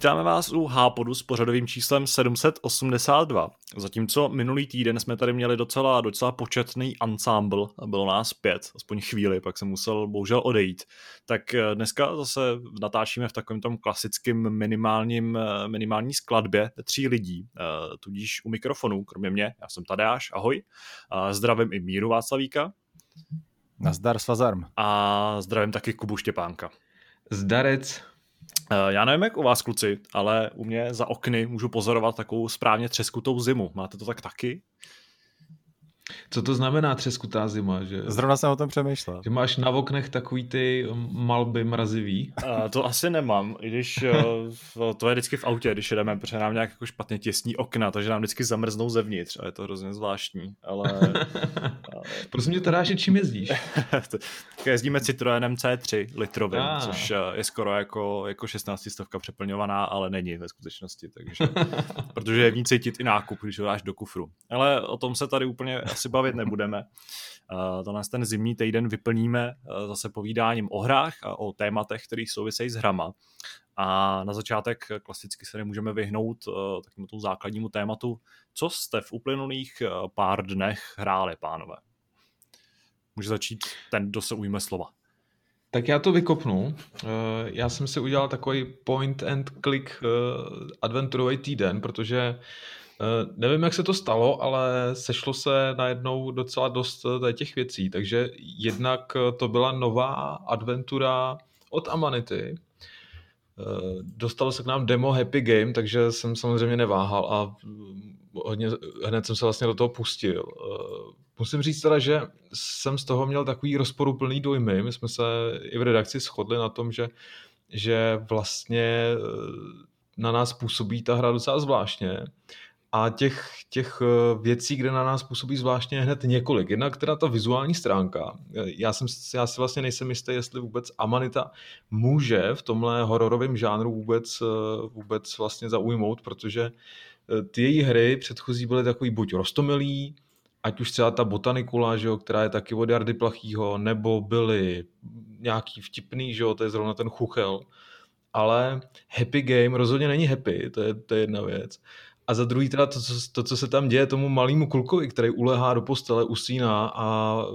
Vítáme vás u Hápodu s pořadovým číslem 782. Zatímco minulý týden jsme tady měli docela, docela početný ensemble, bylo nás pět, aspoň chvíli, pak jsem musel bohužel odejít. Tak eh, dneska zase natáčíme v takovém tom klasickém minimálním, eh, minimální skladbě tří lidí, eh, tudíž u mikrofonu, kromě mě, já jsem Tadeáš, ahoj. Zdravím i Míru Václavíka. Nazdar Svazarm. A zdravím taky Kubu Štěpánka. Zdarec. Eh, já nevím, jak u vás, kluci, ale u mě za okny můžu pozorovat takovou správně třeskutou zimu. Máte to tak taky? Co to znamená třeskutá zima? Že, Zrovna jsem o tom přemýšlel. Že máš na oknech takový ty malby mrazivý? Uh, to asi nemám, i když uh, to je vždycky v autě, když jedeme, protože nám nějak jako špatně těsní okna, takže nám vždycky zamrznou zevnitř a je to hrozně zvláštní, ale... Prosím tě, Tadáši, čím jezdíš? jezdíme Citroenem C3 litrovým, ah. což je skoro jako, jako 16 stovka přeplňovaná, ale není ve skutečnosti, takže... protože je v ní cítit i nákup, když ho dáš do kufru. Ale o tom se tady úplně asi bavit nebudeme. Uh, to nás ten zimní týden vyplníme uh, zase povídáním o hrách a o tématech, které souvisejí s hrama. A na začátek klasicky se nemůžeme vyhnout uh, takovému tomu základnímu tématu. Co jste v uplynulých pár dnech hráli, pánové? Může začít ten, kdo se ujme slova. Tak já to vykopnu. Já jsem si udělal takový point and click adventurový týden, protože Eh, nevím, jak se to stalo, ale sešlo se najednou docela dost eh, těch věcí, takže jednak eh, to byla nová adventura od Amanity. Dostalo se k nám demo Happy Game, takže jsem samozřejmě neváhal a hodně, hned jsem se vlastně do toho pustil. Musím říct teda, že jsem z toho měl takový rozporuplný dojmy. My jsme se i v redakci shodli na tom, že, že vlastně na nás působí ta hra docela zvláštně. A těch, těch eh, věcí, kde na nás působí zvláštně hned několik. Jednak teda ta vizuální stránka. Já, jsem, já si vlastně nejsem jistý, jestli vůbec Amanita může v tomhle hororovém žánru vůbec, eh, vůbec vlastně zaujmout, protože eh, ty její hry předchozí byly takový buď rostomilý, ať už třeba ta botanikula, že jo, která je taky od Jardy Plachýho, nebo byly nějaký vtipný, že jo, to je zrovna ten chuchel, ale happy game rozhodně není happy, to je, to je jedna věc. A za druhý teda to, co, to, co se tam děje tomu malému klukovi, který ulehá do postele, usíná a e,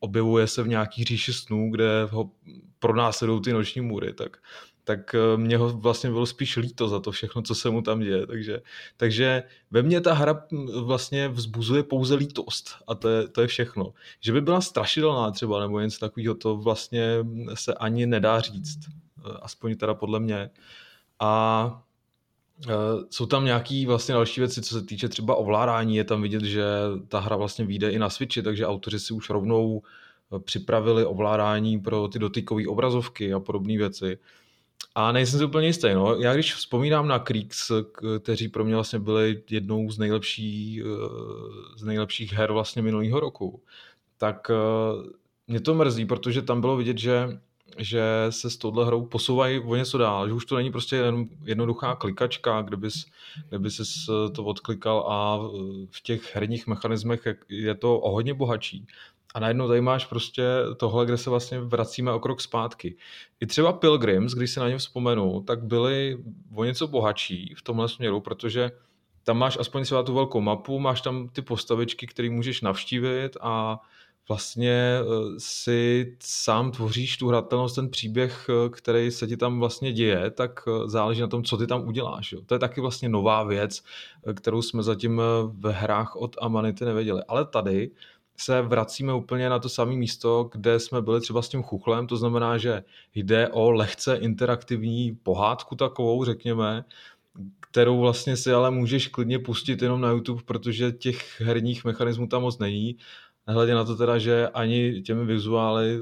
objevuje se v nějaký říši snů, kde ho pronásledují ty noční můry, tak, tak e, mě ho vlastně bylo spíš líto za to všechno, co se mu tam děje. Takže, takže ve mně ta hra vlastně vzbuzuje pouze lítost a to je, to je všechno. Že by byla strašidelná třeba nebo něco takového, to vlastně se ani nedá říct. E, aspoň teda podle mě. A jsou tam nějaký vlastně další věci, co se týče třeba ovládání, je tam vidět, že ta hra vlastně vyjde i na Switchi, takže autoři si už rovnou eh, připravili ovládání pro ty dotykové obrazovky a podobné věci. A nejsem si úplně jistý. No. Já když vzpomínám na Creeks, kteří pro mě vlastně byli jednou z, nejlepší, eh, z nejlepších her vlastně minulého roku, tak mě to mrzí, protože tam bylo vidět, že že se s touhle hrou posouvají o něco dál, že už to není prostě jen jednoduchá klikačka, kde bys, kde bys to odklikal a v těch herních mechanismech je to o hodně bohatší. A najednou tady máš prostě tohle, kde se vlastně vracíme o krok zpátky. I třeba Pilgrims, když si na ně vzpomenu, tak byly o něco bohatší v tomhle směru, protože tam máš aspoň třeba tu velkou mapu, máš tam ty postavičky, které můžeš navštívit a vlastně eh, si sám tvoříš tu hratelnost, ten příběh, eh, který se ti tam vlastně děje, tak eh, záleží na tom, co ty tam uděláš. Jo. To je taky vlastně nová věc, kterou jsme zatím v hrách od Amanity nevěděli. Ale tady se vracíme úplně na to samé místo, kde jsme byli třeba s tím chuchlem, to znamená, že jde o lehce interaktivní pohádku takovou, řekněme, kterou vlastně si ale můžeš klidně pustit jenom na YouTube, protože těch herních mechanismů tam moc není Nehledě na to teda, že ani těmi vizuály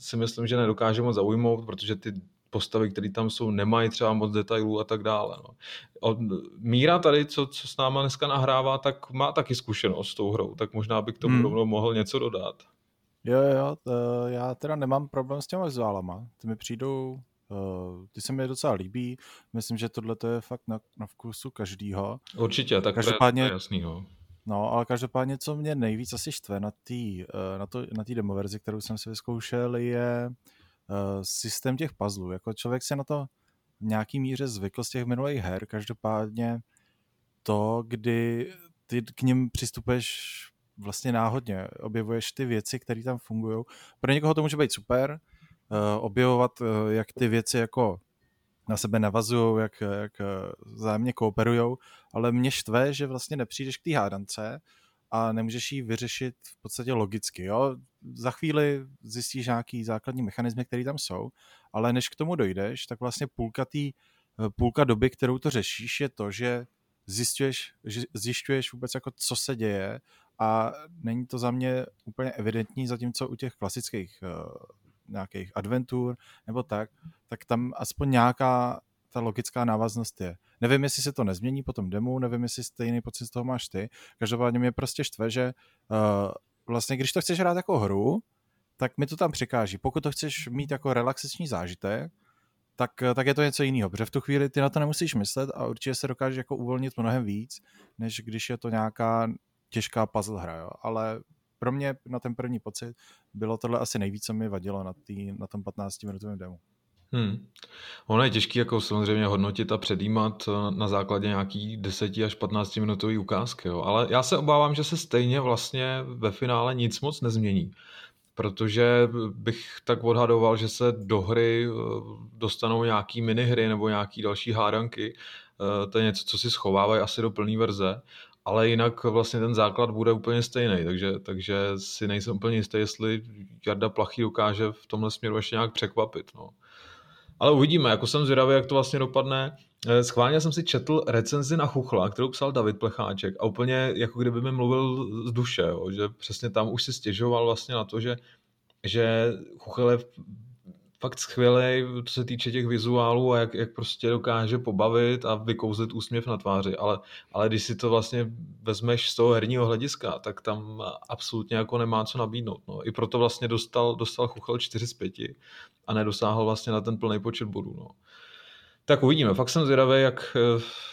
si myslím, že nedokáže moc zaujmout, protože ty postavy, které tam jsou, nemají třeba moc detailů a tak dále. No. Od, Míra tady, co, co s náma dneska nahrává, tak má taky zkušenost s tou hrou, tak možná bych tomu hmm. rovnou mohl něco dodat. Jo, jo, to, já teda nemám problém s těma vizuálama. Ty mi přijdou, uh, ty se mi docela líbí. Myslím, že tohle je fakt na, na vkusu každýho. Určitě, tak Každopádně, to je jasnýho. No, ale každopádně, co mě nejvíc asi štve na té eh, na to, na demo verzi, kterou jsem si vyzkoušel, je uh, systém těch puzzlů. Jako člověk se na to v nějaký míře zvykl z těch minulých her, každopádně to, kdy ty k ním přistupuješ vlastně náhodně, objevuješ ty věci, které tam fungují. Pro někoho to může být super, uh, objevovat, jak ty věci jako na sebe navazují, jak, jak zájemně kooperují, ale mě štve, že vlastně nepřijdeš k té hádance a nemůžeš ji vyřešit v podstatě logicky. Jo? Za chvíli zjistíš nějaký základní mechanismy, které tam jsou, ale než k tomu dojdeš, tak vlastně půlka, tý, půlka doby, kterou to řešíš, je to, že zjišťuješ, zjišťuješ vůbec jako co se děje a není to za mě úplně evidentní, zatímco u těch klasických uh, nějakých adventur nebo tak, tak tam aspoň nějaká ta logická návaznost je. Nevím, jestli se to nezmění po tom demo, nevím, jestli stejný pocit z toho máš ty. Každopádně mě prostě štve, že uh, vlastně když to chceš hrát jako hru, tak mi to tam překáží. Pokud to chceš mít jako relaxační zážitek, tak, tak je to něco jiného, protože v tu chvíli ty na to nemusíš myslet a určitě se dokážeš jako uvolnit mnohem víc, než když je to nějaká těžká puzzle hra, jo. ale pro mě na ten první pocit bylo tohle asi nejvíc, co mi vadilo na, tý, na tom 15-minutovém demo. Hmm. Ono je těžké jako samozřejmě hodnotit a předjímat eh, na základě nějaký 10 až 15 minutový ukázky, jo. ale já se obávám, že se stejně vlastně ve finále nic moc nezmění, protože bych tak odhadoval, že se do hry eh, dostanou nějaký minihry nebo nějaký další hádanky, eh, to je něco, co si schovávají asi do plné verze ale jinak vlastně ten základ bude úplně stejný, takže, takže si nejsem úplně jistý, jestli Jarda Plachý dokáže v tomhle směru ještě nějak překvapit. No. Ale uvidíme, jako jsem zvědavý, jak to vlastně dopadne. Eh, schválně jsem si četl recenzi na Chuchla, kterou psal David Plecháček a úplně jako kdyby mi mluvil z duše, jo, že přesně tam už si stěžoval vlastně na to, že, že Chuchel je fakt skvělý, co se týče těch vizuálů a jak, jak prostě dokáže pobavit a vykouzlit úsměv na tváři, ale, ale když si to vlastně vezmeš z toho herního hlediska, tak tam absolutně jako nemá co nabídnout. No. I proto vlastně dostal, dostal Chuchel 4 z 5 a nedosáhl vlastně na ten plný počet bodů. No. Tak uvidíme. Fakt jsem zvědavý, jak,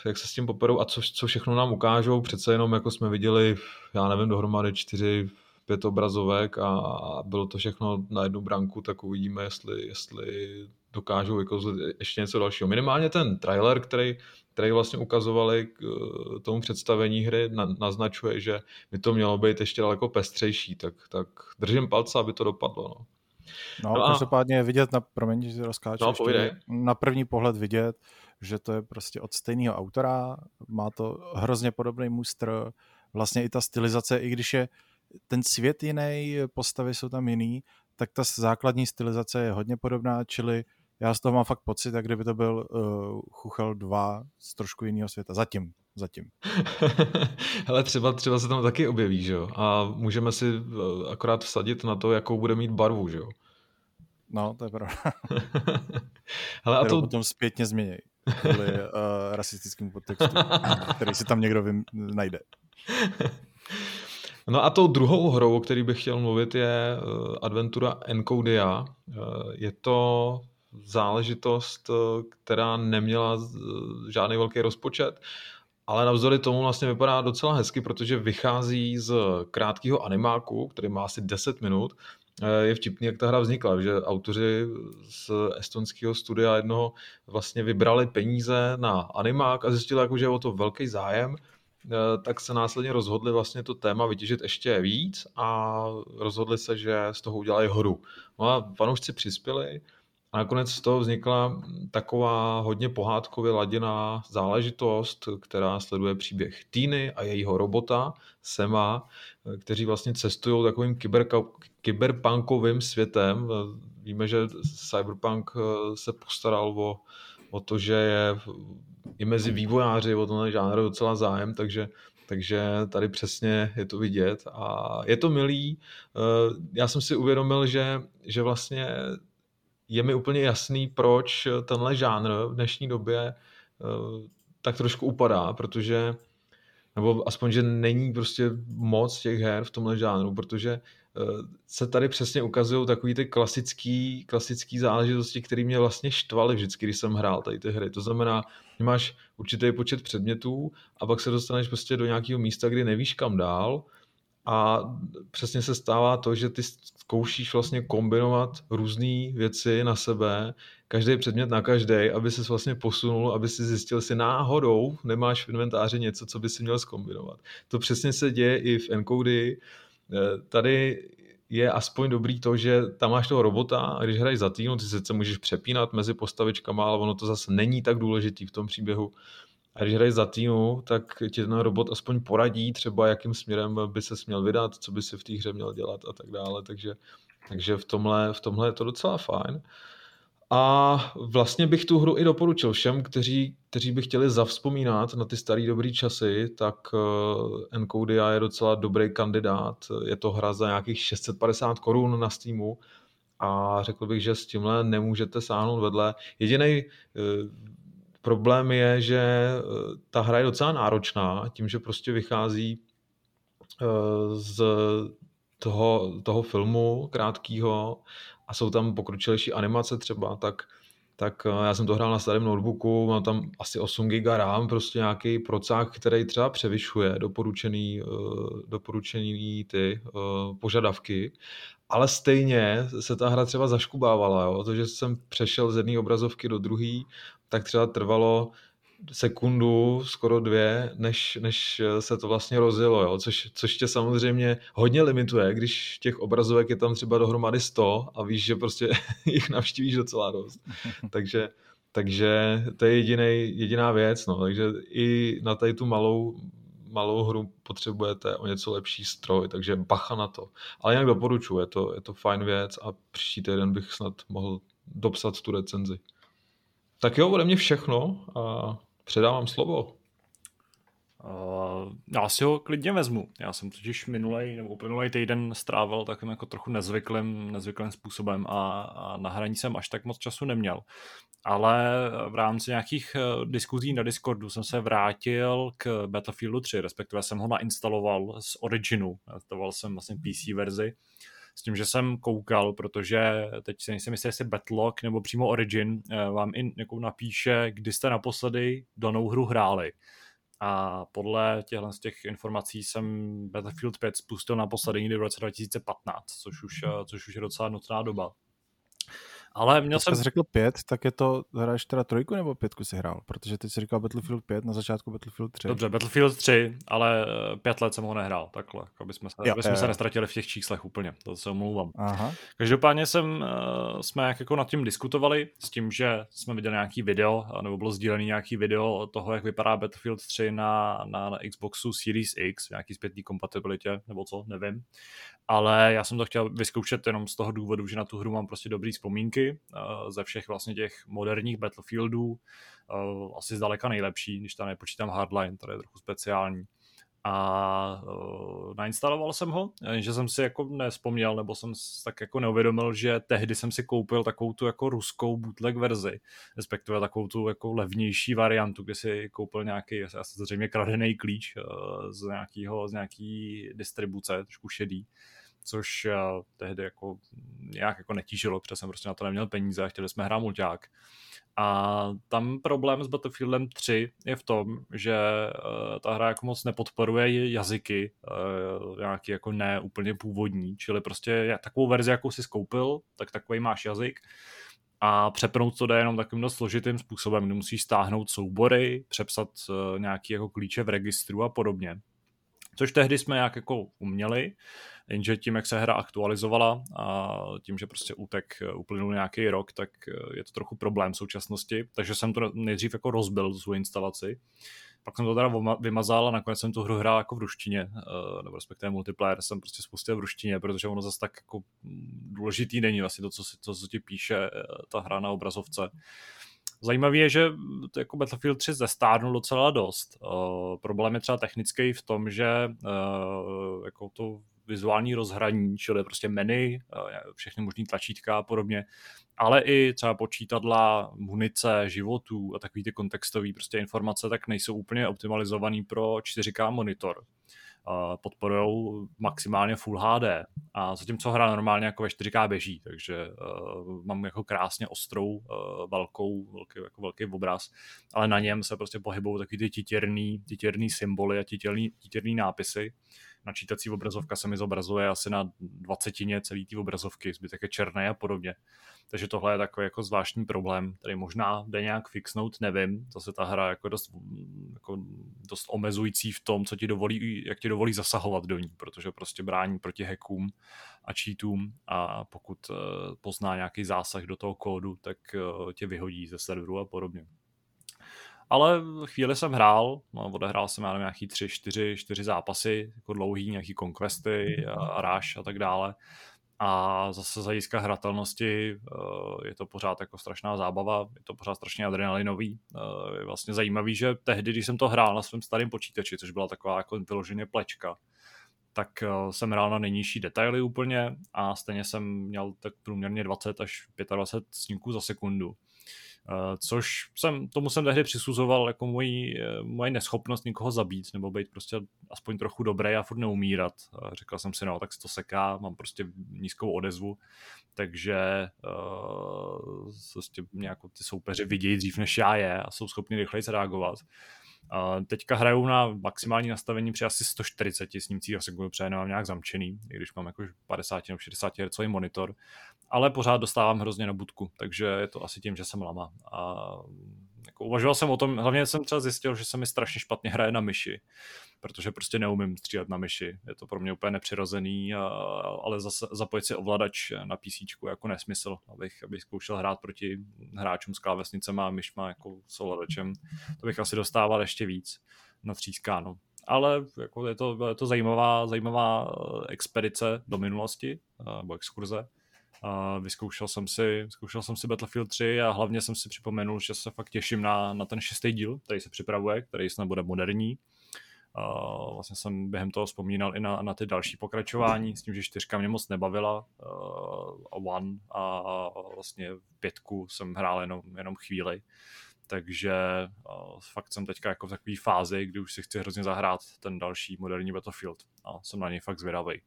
jak se s tím poperou a co, co všechno nám ukážou. Přece jenom, jako jsme viděli, já nevím, dohromady čtyři pět obrazovek a bylo to všechno na jednu branku, tak uvidíme, jestli, jestli dokážou vykouzlit ještě něco dalšího. Minimálně ten trailer, který, který vlastně ukazovali k eh, tomu představení hry, na, naznačuje, že by to mělo být ještě daleko pestřejší, tak, tak držím palce, aby to dopadlo. No. No, no každopádně je vidět, na, promiň, že rozkáču, no, ještě, na první pohled vidět, že to je prostě od stejného autora, má to hrozně podobný mustr, vlastně i ta stylizace, i když je ten svět jiný, postavy jsou tam jiný, tak ta základní stylizace je hodně podobná, čili já z toho mám fakt pocit, jak kdyby to byl uh, Chuchel 2 z trošku jiného světa. Zatím, zatím. Hele, třeba, třeba se tam taky objeví, že jo? A můžeme si eh, akorát vsadit na to, jakou bude mít barvu, že jo? No, to je pravda. Hele, a to... potom zpětně změní kvůli uh, rasistickému podtextu, který si tam někdo vym... najde. No a tou druhou hrou, o který bych chtěl mluvit, je eh, adventura Encodia. Eh, je to záležitost, eh, která neměla žádný velký rozpočet, ale navzdory tomu vlastně vypadá docela hezky, protože vychází z krátkého animáku, který má asi 10 minut. Je vtipný, jak ta hra vznikla, že autoři z estonského studia jednoho vlastně vybrali peníze na animák a zjistili, jako, že je o to velký zájem tak se následně rozhodli vlastně to téma vytěžit ještě víc a rozhodli se, že z toho udělají hru. No a fanoušci přispěli a nakonec z toho vznikla taková hodně pohádkově laděná záležitost, která sleduje příběh Týny a jejího robota Sema, eh, kteří vlastně cestují takovým kyberka, kyberpunkovým světem. Eh, víme, že Cyberpunk se postaral o, o to, že je i mezi vývojáři o tomhle žánr docela zájem, takže, takže tady přesně je to vidět a je to milý. Eh, já jsem si uvědomil, že, že vlastně je mi úplně jasný, proč tenhle žánr v dnešní době eh, tak trošku upadá, protože nebo aspoň, že není prostě moc těch her v tomhle žánru, protože se tady přesně ukazují takový ty klasický, klasický záležitosti, které mě vlastně štvaly vždycky, když jsem hrál tady ty hry. To znamená, že máš určitý počet předmětů a pak se dostaneš prostě do nějakého místa, kdy nevíš kam dál a přesně se stává to, že ty zkoušíš vlastně kombinovat různé věci na sebe, každý předmět na každý, aby se vlastně posunul, aby si zjistil, jestli náhodou nemáš v inventáři něco, co by si měl zkombinovat. To přesně se děje i v encody. Eh, tady je aspoň dobrý to, že tam máš toho robota a když hraješ za týmu, ty se můžeš přepínat mezi postavičkama, ale ono to zase není tak důležitý v tom příběhu. A když hraješ za týmu, tak ti ten robot aspoň poradí třeba, jakým směrem by se měl vydat, co by si v té hře měl dělat a tak dále. Takže, takže v, tomhle, v tomhle je to docela fajn. A vlastně bych tu hru i doporučil všem, kteří, kteří by chtěli zavzpomínat na ty staré dobré časy, tak uh, Encodia je docela dobrý kandidát. Je to hra za nějakých 650 korun na Steamu a řekl bych, že s tímhle nemůžete sáhnout vedle. Jediný uh, problém je, že eh, ta hra je docela náročná, tím, že prostě vychází z toho, toho filmu krátkého a jsou tam pokročilejší animace třeba, tak, tak eh, já jsem to hrál na starém notebooku, mám tam asi 8 GB RAM, prostě nějaký procák, který třeba převyšuje doporučený, eh, doporučený ty eh, požadavky, ale stejně se ta hra třeba zaškubávala, jo? to, že jsem přešel z jedné obrazovky do druhé, tak třeba trvalo sekundu, skoro dvě, než, než se to vlastně rozjelo, jo? Což, což tě samozřejmě hodně limituje, když těch obrazovek je tam třeba dohromady 100 a víš, že prostě jich navštívíš docela dost. takže, takže to je jedinej, jediná věc, no. takže i na tady tu malou, malou hru potřebujete o něco lepší stroj, takže bacha na to. Ale jinak doporučuji, je to, je to fajn věc a příští týden bych snad mohl dopsat tu recenzi. Tak jo, ode mě všechno a předávám slovo. Uh, já si ho klidně vezmu. Já jsem totiž minulej nebo uplynulý týden strávil takovým jako trochu nezvyklým, nezvyklým způsobem a, a na hraní jsem až tak moc času neměl. Ale v rámci nějakých uh, diskuzí na Discordu jsem se vrátil k Battlefieldu 3, respektive jsem ho nainstaloval z Originu. Instaloval jsem vlastně PC verzi s tím, že jsem koukal, protože teď si nejsem jistý, jestli Batlog nebo přímo Origin eh, vám i jako napíše, kdy jste naposledy danou hru hráli. A podle těchto z těch informací jsem Battlefield 5 spustil naposledy někdy v roce 2015, což už, eh, což už je docela nutná doba. Ale měl jsem... Jsi řekl pět, tak je to, hraješ teda trojku nebo pětku si hrál? Protože teď jsi říkal Battlefield 5, na začátku Battlefield 3. Dobře, Battlefield 3, ale eh, pět let jsem ho nehrál, takhle, aby jsme se, jo, aby jsme se nestratili v těch číslech úplně, to se omlouvám. Aha. Každopádně jsem, uh, jsme jak jako nad tím diskutovali, s tím, že jsme viděli nějaký video, nebo bylo sdílený nějaký video toho, jak vypadá Battlefield 3 na, na, na Xboxu Series X, nějaký zpětný kompatibilitě, nebo co, nevím ale já jsem to chtěl vyzkoušet jenom z toho důvodu, že na tu hru mám prostě dobrý vzpomínky uh, ze všech vlastně těch moderních Battlefieldů, uh, asi zdaleka nejlepší, když tam nepočítám Hardline, to je trochu speciální. A uh, nainstaloval jsem ho, že jsem si jako nespomněl, nebo jsem tak jako neuvědomil, že tehdy jsem si koupil takovou tu jako ruskou bootleg verzi, respektive takovou tu jako levnější variantu, kde si koupil nějaký, asi zřejmě kradený klíč z, nějakého, z nějaký distribuce, trošku šedý což uh, tehdy jako nějak jako netížilo, protože jsem prostě na to neměl peníze a chtěli jsme hrát mulťák. A tam problém s Battlefieldem 3 je v tom, že uh, ta hra jako moc nepodporuje jazyky, uh, nějaký jako ne úplně původní, čili prostě takovou verzi, jakou si skoupil, tak takový máš jazyk a přepnout to jde jenom takovým dost složitým způsobem, kdy musíš stáhnout soubory, přepsat nějaký jako klíče v registru a podobně. Což tehdy jsme nějak jako uměli, jenže tím, jak se hra aktualizovala a tím, že prostě útek uplynul nějaký rok, tak je to trochu problém v současnosti, takže jsem to nejdřív jako rozbil svou instalaci. Pak jsem to teda vymazal a nakonec jsem tu hru hrál jako v ruštině, eh, nebo respektive multiplayer jsem prostě spustil v ruštině, protože ono zase tak jako důležitý není vlastně to, co, si, to, co ti píše eh, ta hra na obrazovce. Zajímavé je, že jako Battlefield 3 zestárnul docela dost. Uh, problém je třeba technický v tom, že uh, jako to vizuální rozhraní, čili prostě menu, uh, všechny možný tlačítka a podobně, ale i třeba počítadla, munice, životů a takový ty kontextové prostě informace, tak nejsou úplně optimalizovaný pro 4K monitor podporují maximálně Full HD. A zatímco hra normálně jako ve 4K běží, takže uh, mám jako krásně ostrou, uh, velkou, velký, jako velký obraz, ale na něm se prostě pohybují takový ty titěrný, titěrný symboly a titěrný, titěrný nápisy, načítací obrazovka se mi zobrazuje asi na dvacetině celý té obrazovky, zbytek je černý a podobně. Takže tohle je takový jako zvláštní problém, který možná jde nějak fixnout, nevím. Zase ta hra jako dost, jako dost omezující v tom, co ti dovolí, jak ti dovolí zasahovat do ní, protože prostě brání proti hackům a cheatům a pokud eh, pozná nějaký zásah do toho kódu, tak eh, tě vyhodí ze serveru a podobně. Ale chvíli jsem hrál, no, odehrál jsem já nějaký tři, čtyři, čtyři zápasy, jako dlouhý, nějaký conquesty a, a ráž a tak dále. A zase z hlediska hratelnosti eh, je to pořád jako strašná zábava, je to pořád strašně adrenalinový. Eh, je vlastně zajímavý, že tehdy, když jsem to hrál na svém starém počítači, což byla taková jako vyloženě plečka, tak eh, jsem hrál na nejnižší detaily úplně a stejně jsem měl tak průměrně 20 až 25 snímků za sekundu což jsem, tomu jsem tehdy přisuzoval jako moji, eh, moji neschopnost někoho zabít, nebo být prostě aspoň trochu dobrý a furt neumírat. Říkal jsem si, no, tak se to seká, mám prostě nízkou odezvu, takže uh, prostě nějak ty soupeři vidějí dřív než já je a jsou schopni rychleji reagovat. Uh, teďka hraju na maximální nastavení při asi 140 snímcích a sekundu, protože nemám nějak zamčený, i když mám jako 50 nebo 60 Hz monitor, ale pořád dostávám hrozně na budku, takže je to asi tím, že jsem lama. A jako uvažoval jsem o tom, hlavně jsem třeba zjistil, že se mi strašně špatně hraje na myši, protože prostě neumím střílet na myši. Je to pro mě úplně nepřirozený, a, ale zase zapojit si ovladač na PC jako nesmysl, abych, abych zkoušel hrát proti hráčům s klávesnicema a myšma jako s ovladačem. To bych asi dostával ještě víc na třískáno. Ale jako je, to, je to zajímavá, zajímavá expedice do minulosti, nebo exkurze a vyzkoušel jsem si, zkoušel jsem si Battlefield 3 a hlavně jsem si připomenul, že se fakt těším na, na ten šestý díl, který se připravuje, který snad bude moderní. A vlastně jsem během toho vzpomínal i na, na ty další pokračování, s tím, že čtyřka mě moc nebavila a One a vlastně pětku jsem hrál jenom, jenom chvíli. Takže fakt jsem teďka jako v takové fázi, kdy už si chci hrozně zahrát ten další moderní Battlefield a jsem na něj fakt zvědavý.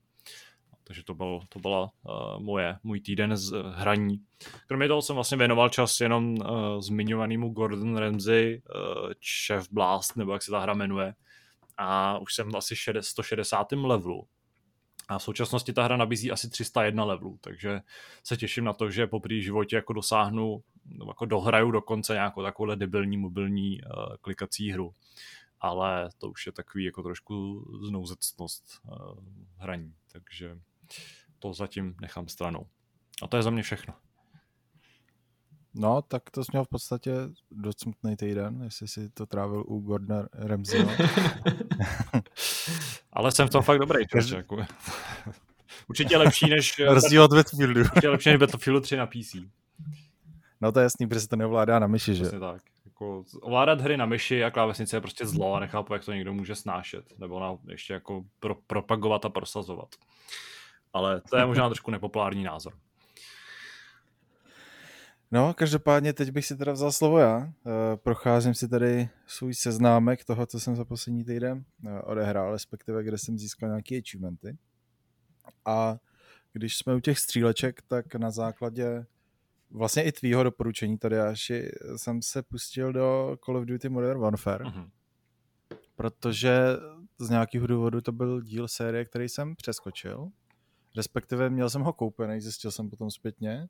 Takže to, byl, to byla uh, moje, můj týden z uh, hraní. Kromě toho jsem vlastně věnoval čas jenom uh, zmiňovanému Gordon Ramsay, uh, Blast, nebo jak se ta hra jmenuje. A už jsem asi 160. levelu. A v současnosti ta hra nabízí asi 301 levelů, takže se těším na to, že po prý životě jako dosáhnu, jako dohraju dokonce nějakou takovou debilní mobilní uh, klikací hru. Ale to už je takový jako trošku znouzectnost uh, hraní, takže to zatím nechám stranou. A to je za mě všechno. No, tak to jsi měl v podstatě dost smutný týden, jestli si to trávil u Gordona Ramseyho. Ale jsem v tom fakt dobrý, Každý... jako. Určitě lepší než... Rozdíl od Battlefieldu. Určitě lepší než Battlefieldu 3 na PC. No to je jasný, protože se to neovládá na myši, že? Přesně tak. Jako, ovládat hry na myši a klávesnice je prostě zlo a nechápu, jak to někdo může snášet. Nebo na, ještě jako pro, propagovat a prosazovat ale to je možná trošku nepopulární názor. No, každopádně teď bych si teda vzal slovo já. Eh, procházím si tady svůj seznámek toho, co jsem za poslední týden eh, odehrál, respektive kde jsem získal nějaké achievementy. A když jsme u těch stříleček, tak na základě vlastně i tvýho doporučení tady Aši, jsem se pustil do Call of Duty Modern Warfare, uh-huh. protože z nějakého důvodu to byl díl série, který jsem přeskočil respektive měl jsem ho koupený, zjistil jsem potom zpětně.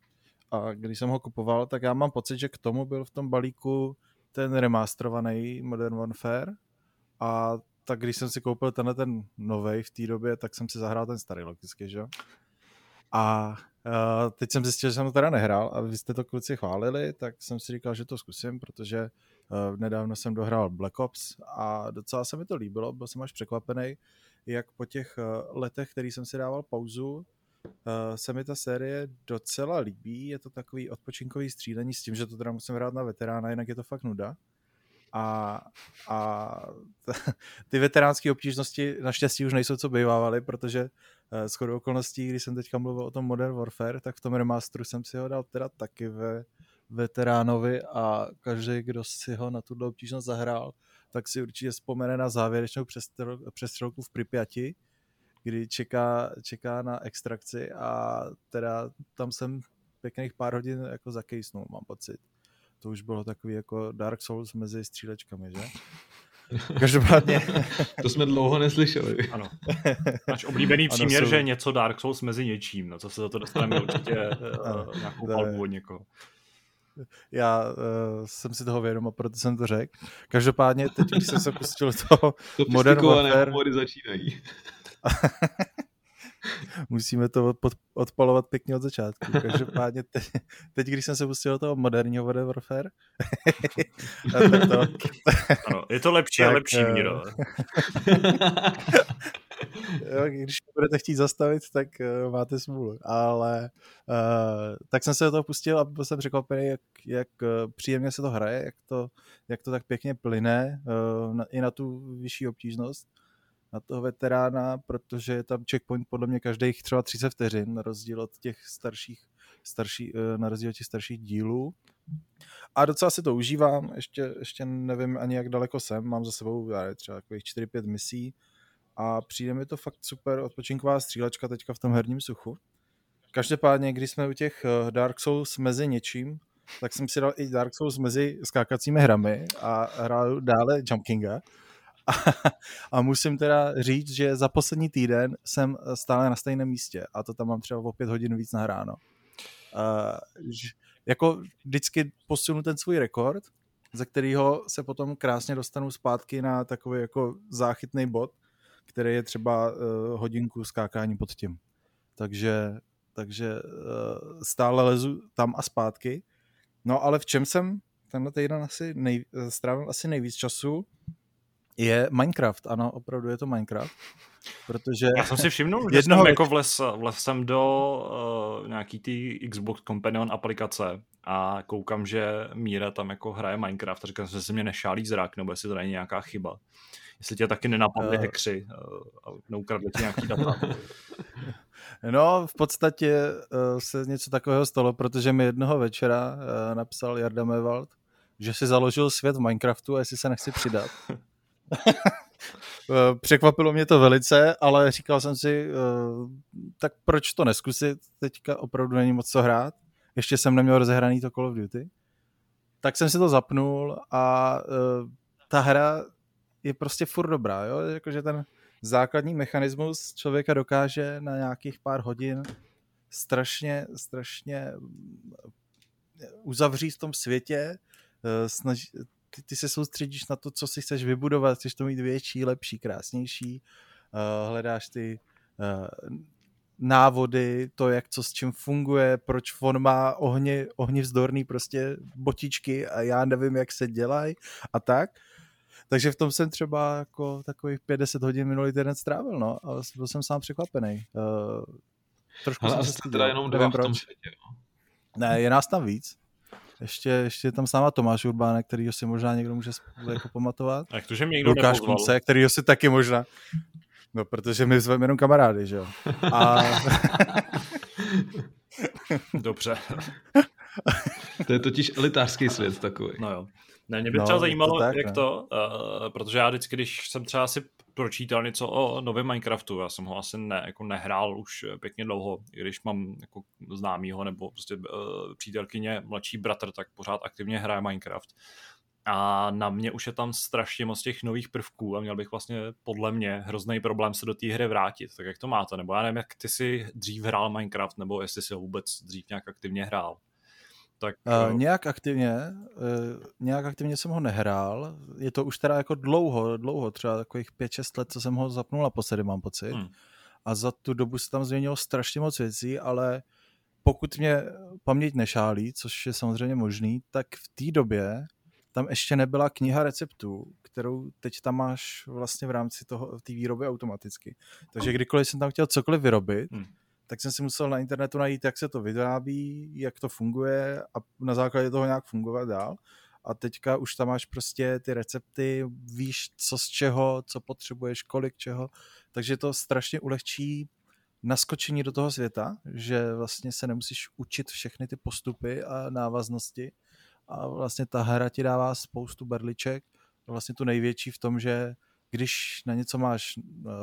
A když jsem ho kupoval, tak já mám pocit, že k tomu byl v tom balíku ten remasterovaný Modern Warfare. A tak když jsem si koupil tenhle ten nový v té době, tak jsem si zahrál ten starý logicky, že A uh, teď jsem zjistil, že jsem to teda nehrál a vy jste to kluci chválili, tak jsem si říkal, že to zkusím, protože uh, nedávno jsem dohrál Black Ops a docela se mi to líbilo, byl jsem až překvapený, jak po těch eh, letech, který jsem si dával pauzu, eh, se mi ta série docela líbí. Je to takový odpočinkový střílení s tím, že to teda musím hrát na veterána, jinak je to fakt nuda. A, a ty veteránské obtížnosti naštěstí už nejsou, co bývávaly, protože eh, s chodou okolností, když jsem teďka mluvil o tom Modern Warfare, tak v tom remasteru jsem si ho dal teda taky ve veteránovi a každý, kdo si ho na tuto obtížnost zahrál, tak si určitě vzpomene na závěrečnou přestřelku v Pripyati, kdy čeká, čeká na extrakci a teda tam jsem pěkných pár hodin jako zakejsnul, mám pocit. To už bylo takový jako Dark Souls mezi střílečkami, že? Každopádně... to jsme dlouho neslyšeli. Ano. Náš oblíbený příměr, ano, jsou... že je něco Dark Souls mezi něčím, no co se za to dostaneme určitě uh, nějakou palbu od někoho. Já uh, jsem si toho vědom a proto jsem to řekl. Každopádně teď, když jsem se pustil toho Modern Warfare... začínají. Musíme to pod, odpalovat pěkně od začátku. Každopádně teď, teď když jsem se pustil do toho moderního Modern Warfare, tak to, ano, je to lepší tak, a lepší uh, míro. Jo, když budete chtít zastavit, tak uh, máte smůlu. Ale uh, tak jsem se do toho pustil a byl jsem překvapený, jak, jak uh, příjemně se to hraje, jak to, jak to tak pěkně plyne uh, na, i na tu vyšší obtížnost na toho veterána, protože je tam checkpoint podle mě každých třeba 30 vteřin, na rozdíl od těch starších, starší, na rozdíl od těch starších dílů. A docela si to užívám, ještě, ještě nevím ani jak daleko jsem, mám za sebou třeba takových 4-5 misí, a přijde mi to fakt super odpočinková střílečka teďka v tom herním suchu. Každopádně, když jsme u těch eh, Dark Souls mezi něčím, tak jsem si dal i Dark Souls mezi skákacími hrami a hrál dále Jump Kinga. A, a musím teda říct, že za poslední týden jsem stále na stejném místě a to tam mám třeba o pět hodin víc nahráno. Uh, jako vždycky posunu ten svůj rekord, ze kterého se potom krásně dostanu zpátky na takový jako záchytný bod, který je třeba uh, hodinku skákání pod tím. Takže, takže uh, stále lezu tam a zpátky. No ale v čem jsem tenhle týden asi nej, strávil asi nejvíc času, je Minecraft. Ano, opravdu je to Minecraft. Protože Já jsem si všimnul, že jednoho... jsem jako vles, vles jsem do uh, nějaký ty Xbox Companion aplikace a koukám, že Míra tam jako hraje Minecraft a říkám, že se mě nešálí zrak, nebo jestli to není nějaká chyba jestli tě taky nenapadly uh, hekři a neukradli ti nějaký data. No, v podstatě uh, se něco takového stalo, protože mi jednoho večera uh, napsal Jarda Mewald, že si založil svět v Minecraftu a jestli se nechci přidat. Překvapilo mě to velice, ale říkal jsem si, uh, tak proč to neskusit, teďka opravdu není moc co hrát. Ještě jsem neměl rozehraný to Call of Duty. Tak jsem si to zapnul a uh, ta hra je prostě furt dobrá, jo? Jakože ten základní mechanismus člověka dokáže na nějakých pár hodin strašně, strašně mm, uzavřít v tom světě, eh, snaží, ty, ty se soustředíš na to, co si chceš vybudovat, chceš to mít větší, lepší, krásnější, uh, hledáš ty uh, návody, to, jak co s čím funguje, proč on má ohně, ohnivzdorný prostě botičky a já nevím, jak se dělají a tak. Takže v tom jsem třeba jako takových 50 hodin minulý týden strávil, no, ale byl jsem sám překvapený. Uh, trošku ale jsem se teda jenom dva v tom světě, no. Ne, je nás tam víc. Ještě, ještě je tam s náma Tomáš Urbánek, který si možná někdo může jako pamatovat. A jak to, že mě někdo Lukáš Kunce, který si taky možná. No, protože my zveme jenom kamarády, že jo. A... Dobře. to je totiž elitářský svět takový. No jo. Ne, mě by no, třeba zajímalo, to tak, jak ne? to, uh, protože já vždycky, když jsem třeba si pročítal něco o novém Minecraftu, já jsem ho asi ne, jako nehrál už pěkně dlouho, i když mám jako známýho nebo prostě uh, přítelkyně, mladší bratr, tak pořád aktivně hraje Minecraft. A na mě už je tam strašně moc těch nových prvků a měl bych vlastně podle mě hrozný problém se do té hry vrátit. Tak jak to máte? Nebo já nevím, jak ty si dřív hrál Minecraft, nebo jestli si ho vůbec dřív nějak aktivně hrál. Tak, uh, nějak aktivně, uh, nějak aktivně jsem ho nehrál. Je to už teda jako dlouho, dlouho, třeba takových 5-6 let, co jsem ho zapnul naposledy, mám pocit. Hmm. A za tu dobu se tam změnilo strašně moc věcí, ale pokud mě paměť nešálí, což je samozřejmě možný, tak v té době tam ještě nebyla kniha receptů, kterou teď tam máš vlastně v rámci toho té výroby automaticky. Takže kdykoliv jsem tam chtěl cokoliv vyrobit, hmm tak jsem si musel na internetu najít, jak se to vyrábí, jak to funguje a na základě toho nějak fungovat dál. A teďka už tam máš prostě ty recepty, víš, co z čeho, co potřebuješ, kolik čeho, takže to strašně ulehčí naskočení do toho světa, že vlastně se nemusíš učit všechny ty postupy a návaznosti. A vlastně ta hra ti dává spoustu berliček, vlastně tu největší v tom, že když na něco máš uh,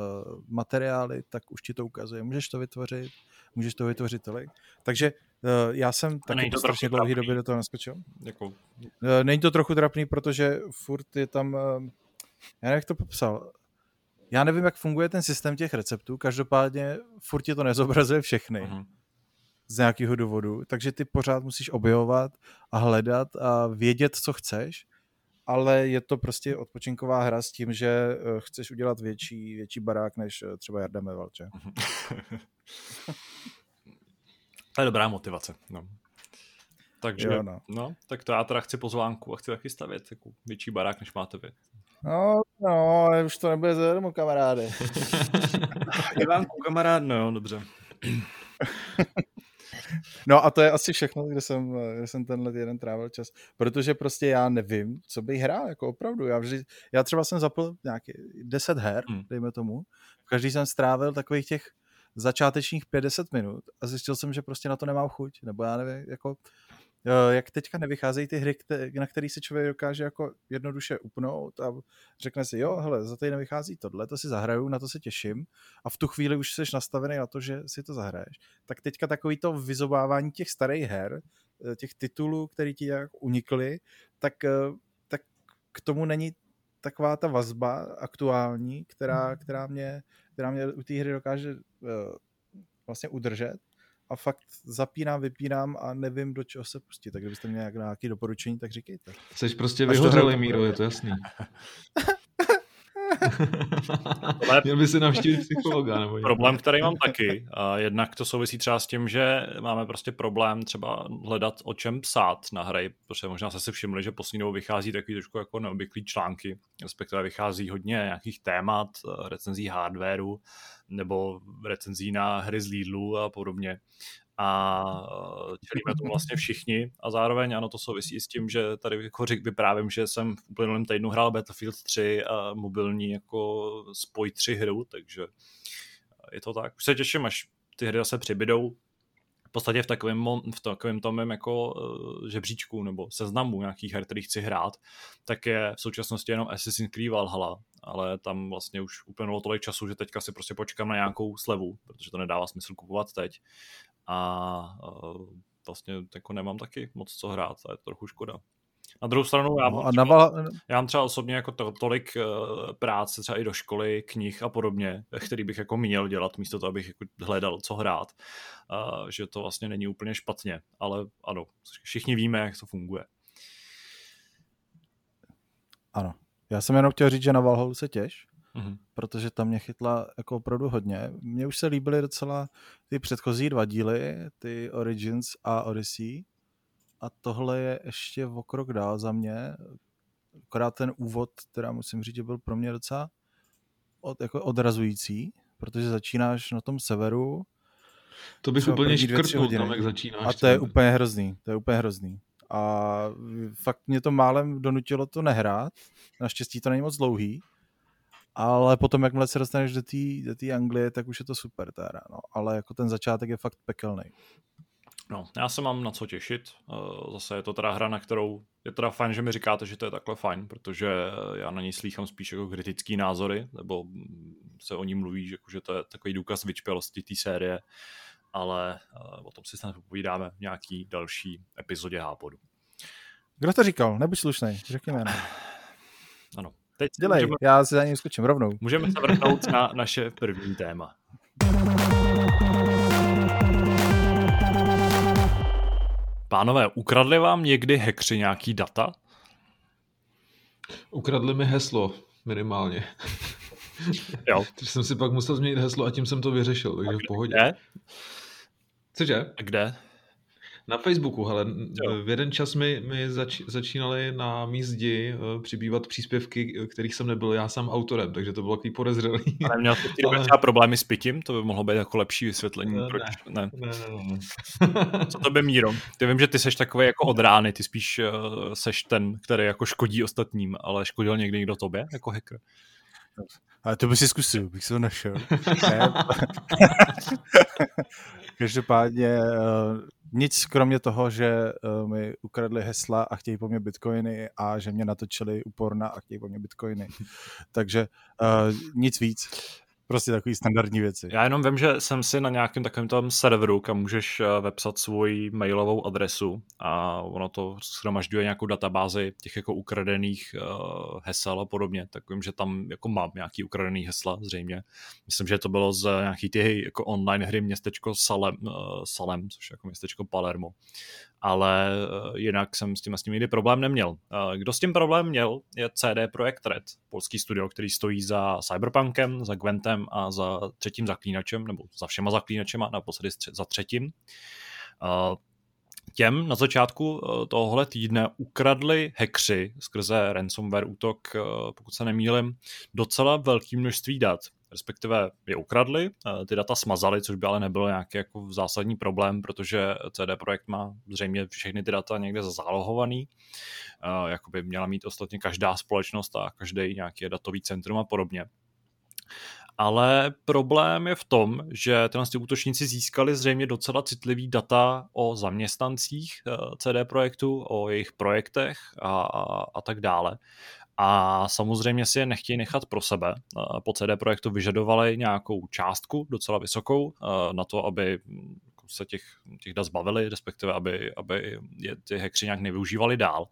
materiály, tak už ti to ukazuje. Můžeš to vytvořit, můžeš to vytvořit tolik. Takže uh, já jsem taky to strašně dlouhý době do toho naskočil. Jako... Uh, není to trochu trapný, protože furt je tam uh, já nevím, jak to popsal. Já nevím, jak funguje ten systém těch receptů, každopádně furt ti to nezobrazuje všechny. Uh-huh. Z nějakého důvodu, takže ty pořád musíš objevovat a hledat a vědět, co chceš, ale je to prostě odpočinková hra s tím, že eh, chceš udělat větší, větší barák, než eh, třeba Jarda Meval, že? to je dobrá motivace, no. Takže, jo, no. no. tak to já teda chci pozvánku a chci taky stavět jako větší barák, než máte vy. No, no, už to nebude zadarmo, kamaráde. Ivánku, kamarád, no jo, dobře. No a to je asi všechno, kde jsem, kde jsem tenhle jeden trávil čas, protože prostě já nevím, co bych hrál, jako opravdu. Já, vždy, já třeba jsem zapl nějaký 10 her, hmm. dejme tomu, každý jsem strávil takových těch začátečních 50 minut a zjistil jsem, že prostě na to nemám chuť, nebo já nevím, jako jak teďka nevycházejí ty hry, na které se člověk dokáže jako jednoduše upnout a řekne si, jo, hele, za týden vychází tohle, to si zahraju, na to se těším a v tu chvíli už jsi nastavený na to, že si to zahraješ. Tak teďka takový to vyzobávání těch starých her, eh, těch titulů, které ti jak unikly, tak, eh, tak k tomu není taková ta vazba aktuální, která, hmm. která, mě, která mě u té hry dokáže vlastně udržet a fakt zapínám, vypínám a nevím, do čeho se pustit. Tak kdybyste měli nějaké doporučení, tak říkejte. Jsi prostě vyhořelý, Míro, je to jasný. Měl by si navštívit psychologa. Nebo problém, který mám taky. A jednak to souvisí třeba s tím, že máme prostě problém třeba hledat o čem psát na hry, protože možná jste si všimli, že poslední dobou vychází takový trošku jako neobvyklý články, respektive vychází hodně nějakých témat, recenzí hardwareu, nebo recenzí na hry z Lidlu a podobně. A eh, čelíme tomu vlastně všichni a zároveň ano, to souvisí s tím, že tady jako vyprávím, že jsem v uplynulém týdnu hrál Battlefield 3 a mobilní jako spoj 3 hru, takže je to tak. Už se těším, až ty hry zase přibydou, v podstatě v takovém, v takovém tom jako uh, žebříčku nebo seznamu nějakých her, který chci hrát, tak je v současnosti jenom Assassin's Creed Valhalla, ale tam vlastně už uplynulo tolik času, že teďka si prostě počkám na nějakou slevu, protože to nedává smysl kupovat teď. A uh, vlastně jako nemám taky moc co hrát a je to trochu škoda. Na druhou stranu, já, no, mám, třeba, naval... já mám třeba osobně jako to, tolik uh, práce třeba i do školy, knih a podobně, který bych jako měl dělat místo toho, abych jako hledal, co hrát, uh, že to vlastně není úplně špatně, ale ano, všichni víme, jak to funguje. Ano. Já jsem jenom chtěl říct, že na Valhalla se těš, mm-hmm. protože tam mě chytla jako opravdu hodně. Mně už se líbily docela ty předchozí dva díly, ty Origins a Odyssey, a tohle je ještě o krok dál za mě. Akorát ten úvod, teda musím říct, byl pro mě docela od, jako odrazující, protože začínáš na tom severu. To bych úplně škrtnul tam, jak začínáš. A to je úplně hrozný, to je úplně hrozný. A fakt mě to málem donutilo to nehrát. Naštěstí to není moc dlouhý. Ale potom, jakmile se dostaneš do té do Anglie, tak už je to super teda, no. Ale jako ten začátek je fakt pekelný. No, já se mám na co těšit. Eh, zase je to teda hra, na kterou je teda fajn, že mi říkáte, že to je takhle fajn, protože já na ní slýchám spíš jako kritický názory, nebo se o ní mluví, že, jako, že to je takový důkaz vyčpělosti té série, ale eh, o tom si snad povídáme v nějaký další epizodě Hápodu. Kdo to říkal? Nebuď slušný, řekni jméno. Ano. Teď Dělej, můžeme, já si za ním skočím rovnou. Můžeme se vrhnout na naše první téma. Pánové, ukradli vám někdy hekři nějaký data? Ukradli mi heslo, minimálně. Jo. Takže jsem si pak musel změnit heslo a tím jsem to vyřešil, takže v pohodě. Kde? Cože? Kde? Na Facebooku, hele, jo. v jeden čas mi, mi zač, začínaly na mízdi uh, přibývat příspěvky, eh, kterých jsem nebyl já sám autorem, takže to bylo takový podezřelý. Ale měl jsi Ale... třeba problémy s pitím? To by mohlo být jako lepší vysvětlení. Ne, proč? Ne. Ne. Ne, ne, ne. Co to by Míro? Ty vím, že ty seš takový jako od rány, ty spíš uh, seš ten, který jako škodí ostatním, ale škodil někdy někdo tobě jako hacker? Ale to by si zkusil, bych se to našel. Každopádně nic kromě toho, že uh, mi ukradli hesla a chtějí po mně bitcoiny a že mě natočili u porna a chtějí po mně bitcoiny. Takže uh, nic víc. Prostě takový standardní věci. Já jenom vím, že jsem si na nějakém takovém tom serveru, kam můžeš eh, vepsat svoji mailovou adresu a ono to shromažďuje nějakou databázi těch jako ukradených uh, hesel a podobně, tak vím, že tam jako mám nějaký ukradený hesla zřejmě. Myslím, že to bylo z nějaký ty jako online hry městečko Salem, uh, Salem což je jako městečko Palermo ale eh, jinak jsem s tím s tím nikdy problém neměl. Eh, kdo s tím problém měl, je CD Projekt Red, polský studio, který stojí za Cyberpunkem, za Gwentem a za třetím zaklínačem, nebo za všema zaklínačema, naposledy za třetím. Eh, těm na začátku tohohle týdne ukradli hackři skrze ransomware útok, pokud se nemýlim, docela velké množství dat respektive je ukradli, ty data smazali, což by ale nebylo nějaký jako zásadní problém, protože CD Projekt má zřejmě všechny ty data někde zálohovaný, jako by měla mít ostatně každá společnost a každý nějaký datový centrum a podobně. Ale problém je v tom, že tyhle ty útočníci získali zřejmě docela citlivý data o zaměstnancích eh, CD projektu, o jejich projektech a, a, a tak dále a samozřejmě si je nechtějí nechat pro sebe. Po CD projektu vyžadovali nějakou částku docela vysokou na to, aby se těch, těch dat zbavili, respektive aby, aby je ty hackři nějak nevyužívali dál.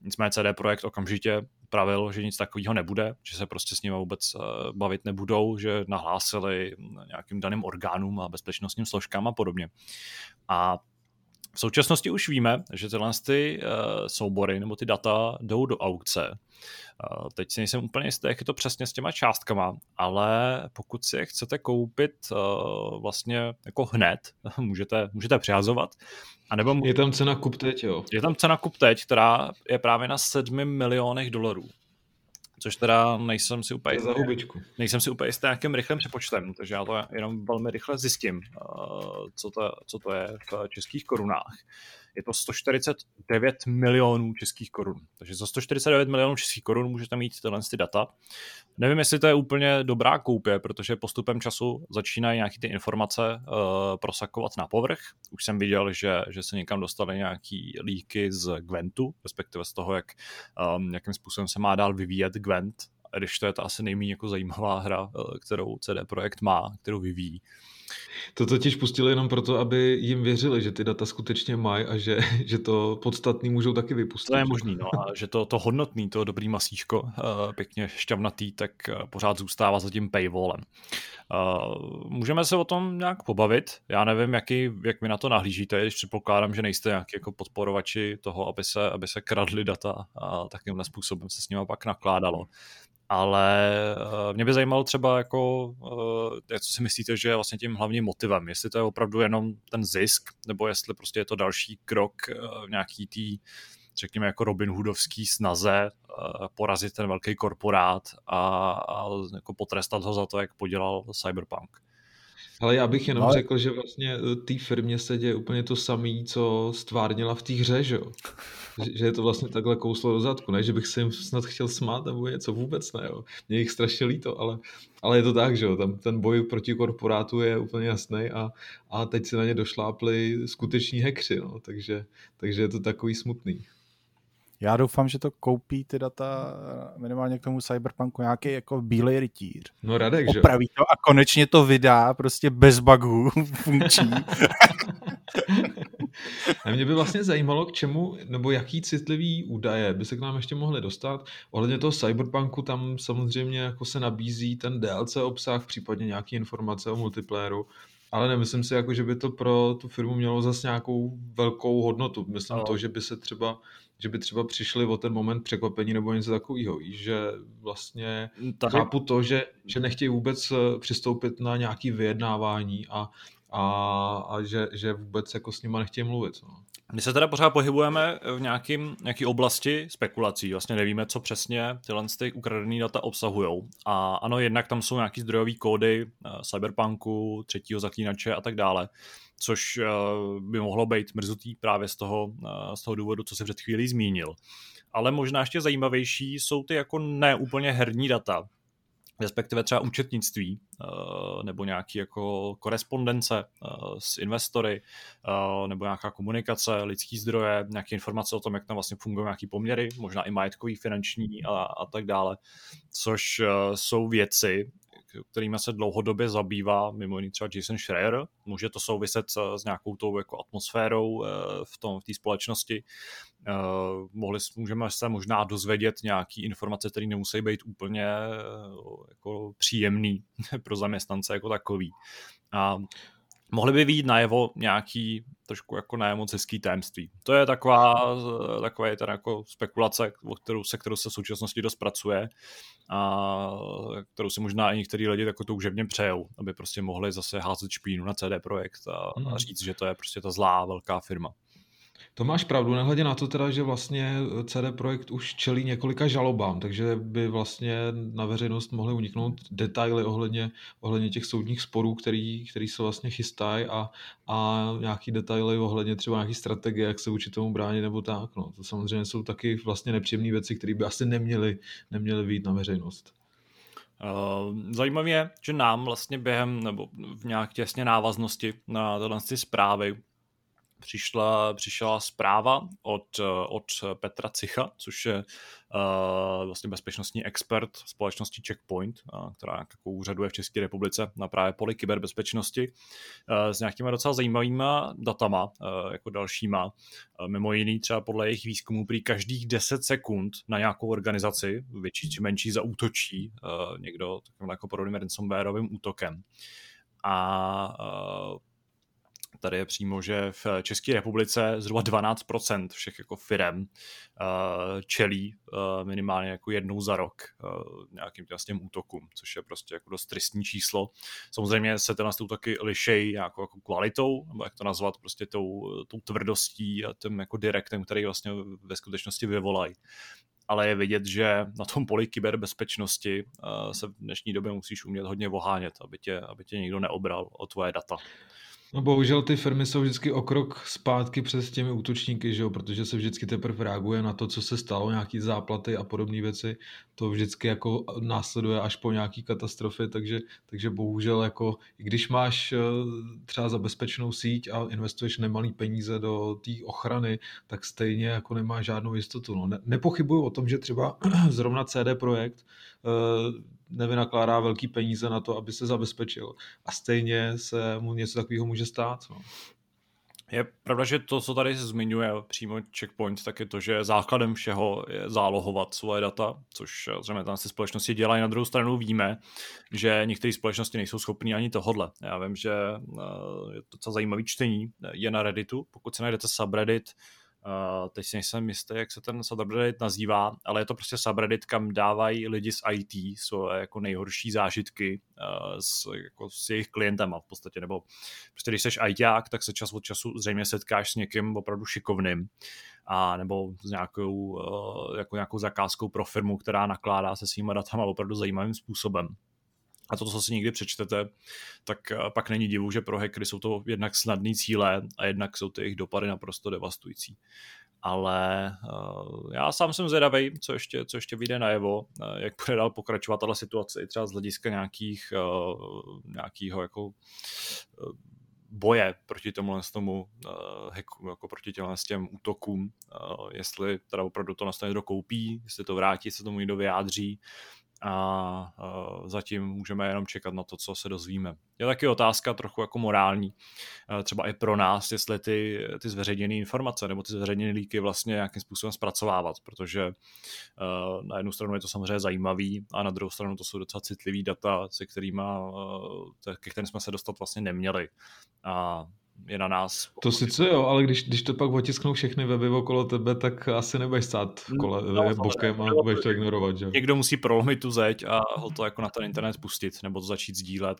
Nicméně CD Projekt okamžitě pravil, že nic takového nebude, že se prostě s nimi vůbec bavit nebudou, že nahlásili nějakým daným orgánům a bezpečnostním složkám a podobně. A v současnosti už víme, že tyhle ty, uh, soubory nebo ty data jdou do aukce. Uh, teď si nejsem úplně jistý, jak je to přesně s těma částkama, ale pokud si je chcete koupit uh, vlastně jako hned, můžete, můžete přihazovat. A nebo je tam cena kup teď, jo? Je tam cena kup teď, která je právě na 7 milionech dolarů což teda nejsem si úplně jistý, nejsem si úplně jistý nějakým rychlým přepočtem, takže já to jenom velmi rychle zjistím, uh, co to, co to je v českých korunách je to 149 milionů českých korun. Takže za 149 milionů českých korun můžete mít tyhle ty data. Nevím, jestli to je úplně dobrá koupě, protože postupem času začínají nějaké ty informace uh, prosakovat na povrch. Už jsem viděl, že, že se někam dostaly nějaký líky z Gwentu, respektive z toho, jak, um, jakým způsobem se má dál vyvíjet Gwent, když to je to asi nejméně jako zajímavá hra, eh, kterou CD Projekt má, kterou vyvíjí. To totiž pustili jenom proto, aby jim věřili, že ty data skutečně mají a že, že to podstatný můžou taky vypustit. To je možný, no, a že to, to hodnotný, to dobrý masíško, uh, pěkně šťavnatý, tak uh, pořád zůstává za tím paywallem. Můžeme se o tom nějak pobavit. Já nevím, jaký, jak vy na to nahlížíte, když předpokládám, že nejste nějaký jako podporovači toho, aby se, aby se kradly data a takovýmhle způsobem se s nimi pak nakládalo ale uh, mě by zajímalo třeba jako, uh, co si myslíte, že je vlastně tím hlavním motivem, jestli to je opravdu jenom ten zisk, nebo jestli prostě je to další krok uh, v nějaký tý, řekněme jako Robin Hoodovský snaze porazit ten velký korporát a, a jako potrestat ho za to, jak podělal Cyberpunk. Ale já bych jenom no, řekl, že vlastně té firmě se děje úplně to samé, co stvárnila v té hře, že jo? že, je to vlastně takhle kouslo do zadku, ne, že bych se jim snad chtěl smát nebo něco, vůbec ne, jo. Mě jich strašně líto, ale, ale je to tak, že jo, tam ten boj proti korporátu je úplně jasný a, a teď se na ně došlápli skuteční hekři, no, takže, takže je to takový smutný. Já doufám, že to koupí ty data minimálně k tomu Cyberpunku nějaký jako bílej rytíř. No Radek, že Opraví to a konečně to vydá prostě bez bugů funkční. A mě by vlastně zajímalo, k čemu, nebo jaký citlivý údaje by se k nám ještě mohly dostat. Ohledně toho Cyberpunku tam samozřejmě jako se nabízí ten DLC obsah, případně nějaké informace o multiplayeru, ale nemyslím si, jako, že by to pro tu firmu mělo zase nějakou velkou hodnotu. Myslím no. to, že by se třeba že by třeba přišli o ten moment překvapení nebo něco takového. že vlastně Tady... chápu to, že, že nechtějí vůbec eh, přistoupit na nějaké vyjednávání a a, a že, že vůbec jako s nima nechtějí mluvit. No. My se teda pořád pohybujeme v nějakým, nějaký oblasti spekulací. Vlastně nevíme, co přesně tyhle ty ukradené data obsahují. A ano, jednak tam jsou nějaký zdrojové kódy uh, Cyberpunku, třetího zaklínače a tak dále, což uh, by mohlo být mrzutý právě z toho, uh, z toho důvodu, co se před chvílí zmínil. Ale možná ještě zajímavější jsou ty jako neúplně herní data, respektive třeba účetnictví eh, nebo nějaký jako korespondence eh, s investory eh, nebo nějaká komunikace, lidský zdroje, nějaké informace o tom, jak tam vlastně fungují nějaké poměry, možná i majetkový, finanční a, a tak dále, což jsou věci, kterými se dlouhodobě zabývá, mimo jiný třeba Jason Schreier. Může to souviset s nějakou tou jako atmosférou v tom v té společnosti. Mohli, můžeme se možná dozvědět nějaké informace, které nemusí být úplně jako příjemný pro zaměstnance jako takový. A mohly by výjít najevo nějaký trošku jako nemoc hezký tajemství. To je taková, taková ten jako spekulace, o kterou, se kterou se v současnosti dost pracuje a kterou si možná i některý lidi jako toužebně přejou, aby prostě mohli zase házet špínu na CD Projekt a, a hmm. říct, že to je prostě ta zlá velká firma. To máš pravdu, nehledě na to teda, že vlastně CD Projekt už čelí několika žalobám, takže by vlastně na veřejnost mohly uniknout detaily ohledně, ohledně těch soudních sporů, který, který se vlastně chystají a, a nějaký detaily ohledně třeba nějaký strategie, jak se vůči tomu bránit nebo tak. No. To samozřejmě jsou taky vlastně nepříjemné věci, které by asi neměly, neměly být na veřejnost. Zajímavé je, že nám vlastně během nebo v nějak těsně návaznosti na tyhle zprávy přišla, přišla zpráva od, od Petra Cicha, což je uh, vlastně bezpečnostní expert společnosti Checkpoint, uh, která jako úřaduje v České republice na právě poli kyberbezpečnosti, uh, s nějakýma docela zajímavýma datama, uh, jako dalšíma. Uh, mimo jiný třeba podle jejich výzkumů prý každých 10 sekund na nějakou organizaci, větší či menší, zaútočí uh, někdo takovým jako podobným ransomwareovým útokem. A uh, Tady je přímo, že v České republice zhruba 12% všech jako firem uh, čelí uh, minimálně jako jednou za rok uh, nějakým těm útokům, což je prostě jako dost tristní číslo. Samozřejmě se tyhle útoky lišejí nějakou jako kvalitou, nebo jak to nazvat, prostě tou, tou tvrdostí a tím jako direktem, který vlastně ve skutečnosti vyvolají ale je vidět, že na tom poli kyberbezpečnosti se v dnešní době musíš umět hodně vohánět, aby tě, aby tě nikdo neobral o tvoje data. No bohužel ty firmy jsou vždycky o krok zpátky přes těmi útočníky, že jo? protože se vždycky teprve reaguje na to, co se stalo, nějaký záplaty a podobné věci. To vždycky jako následuje až po nějaký katastrofě, takže, takže bohužel jako, i když máš eh, třeba za bezpečnou síť a investuješ nemalý peníze do té ochrany, tak stejně jako nemáš žádnou jistotu. No. Ne, nepochybuju o tom, že třeba zrovna CD Projekt nevynakládá velký peníze na to, aby se zabezpečil. A stejně se mu něco takového může stát. No. Je pravda, že to, co tady zmiňuje přímo Checkpoint, tak je to, že základem všeho je zálohovat svoje data, což zřejmě tam si společnosti dělají. Na druhou stranu víme, že některé společnosti nejsou schopné ani tohodle. Já vím, že eh, je to docela zajímavý čtení, je na Redditu. Pokud si najdete subreddit Uh, teď si nejsem jistý, jak se ten subreddit nazývá, ale je to prostě subreddit, kam dávají lidi z IT jsou jako nejhorší zážitky uh, s, jako s jejich klientama v podstatě, nebo prostě když jsi ITák, tak se čas od času zřejmě setkáš s někým opravdu šikovným, a nebo s nějakou, uh, jako nějakou zakázkou pro firmu, která nakládá se svýma datama opravdu zajímavým způsobem a to, co si někdy přečtete, tak eh, pak není divu, že pro hackery jsou to jednak snadný cíle a jednak jsou ty jejich dopady naprosto devastující. Ale uh, já sám jsem zvědavý, co ještě, co ještě vyjde najevo, uh, jak bude dál pokračovat tato situace, i třeba z hlediska nějakých, nějakého jako boje proti tomu tomu jako proti těmhle těm útokům, jestli teda opravdu to nastane někdo koupí, jestli to vrátí, se tomu někdo vyjádří, a zatím můžeme jenom čekat na to, co se dozvíme. Je taky otázka trochu jako morální, třeba i pro nás, jestli ty, ty zveřejněné informace nebo ty zveřejněné líky vlastně nějakým způsobem zpracovávat, protože na jednu stranu je to samozřejmě zajímavý a na druhou stranu to jsou docela citlivý data, se kterými, ke kterým jsme se dostat vlastně neměli. A je na nás. To sice jo, ale když, když to pak otisknou všechny weby okolo tebe, tak asi nebudeš stát v kole, no, bokem a budeš to ignorovat. Že? Někdo musí prolomit tu zeď a ho to jako na ten internet pustit, nebo to začít sdílet.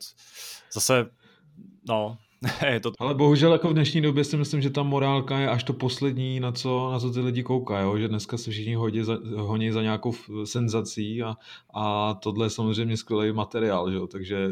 Zase, no, je to... Ale bohužel jako v dnešní době si myslím, že ta morálka je až to poslední, na co, na co ty lidi koukají, jo? že dneska se všichni hodí za, honí za nějakou senzací a, a tohle je samozřejmě skvělý materiál, že? jo? takže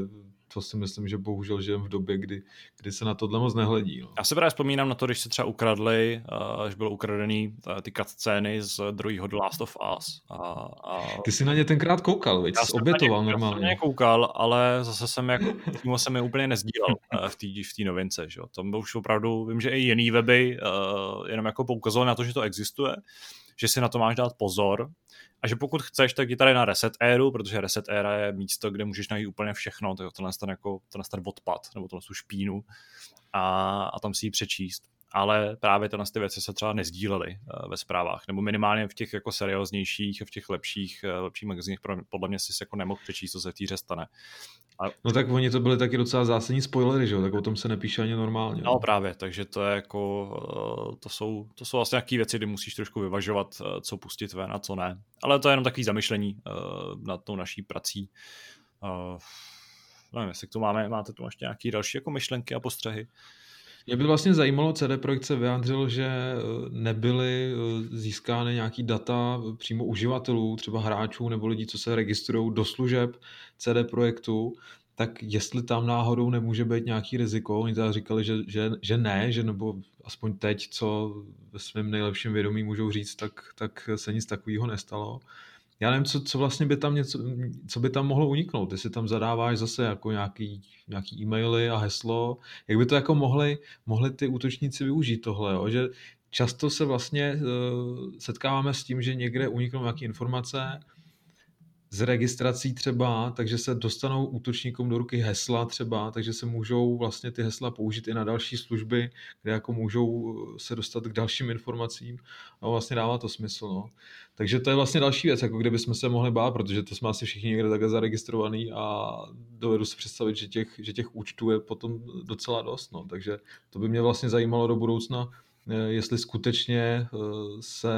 to si myslím, že bohužel žijeme v době, kdy, kdy se na tohle moc nehledí. No. Já si právě vzpomínám na to, když se třeba ukradli, až bylo ukradený ty scény z druhého The Last of Us. A, a... Ty jsi na ně tenkrát koukal, veď? Jsi obětoval ně, normálně. Já jsem na ně koukal, ale zase jsem jako, tím jsem je úplně nezdílel v té v novince. Že? Tam už opravdu, vím, že i jiný weby uh, jenom jako poukazoval na to, že to existuje, že si na to máš dát pozor a že pokud chceš, tak jdi tady na Reset Airu, protože Reset Era je místo, kde můžeš najít úplně všechno, to tenhle ten, jako, ten odpad, nebo tohle tu špínu a, a tam si ji přečíst ale právě tyhle ty věci se třeba nezdílely uh, ve zprávách, nebo minimálně v těch jako serióznějších, v těch lepších, uh, lepších magazinech, podle mě si jako nemohl přečíst, co se v té hře stane. A... No tak oni to byly taky docela zásadní spoilery, že jo? tak o tom se nepíše ani normálně. No, no právě, takže to je jako, uh, to jsou, to jsou vlastně nějaké věci, kdy musíš trošku vyvažovat, co pustit ven a co ne. Ale to je jenom takový zamyšlení nad tou naší prací. Nevím, jestli tu máme, máte tu ještě nějaké další jako myšlenky a postřehy? Mě by vlastně zajímalo, CD Projekt se vyjádřil, že eh, nebyly eh, získány nějaký data přímo uživatelů, třeba hráčů nebo lidí, co se registrují do služeb CD Projektu, tak jestli tam náhodou nemůže být nějaký riziko, oni teda říkali, že, že, že ne, že nebo aspoň teď, co ve svém nejlepším vědomí můžou říct, tak, tak se nic takového nestalo já nevím, co, co vlastně by tam něco, co by tam mohlo uniknout, jestli tam zadáváš zase jako nějaký, nějaký e-maily a heslo, jak by to jako mohli, mohli ty útočníci využít tohle, jo? že často se vlastně uh, setkáváme s tím, že někde uniknou nějaké informace, z registrací třeba, takže se dostanou útočníkům do ruky hesla třeba, takže se můžou vlastně ty hesla použít i na další služby, kde jako můžou se dostat k dalším informacím a vlastně dává to smysl. No. Takže to je vlastně další věc, jako kde bychom se mohli bát, protože to jsme asi všichni někde takhle zaregistrovaný a dovedu si představit, že těch, že těch účtů je potom docela dost. No. Takže to by mě vlastně zajímalo do budoucna, Eh, jestli skutečně eh, se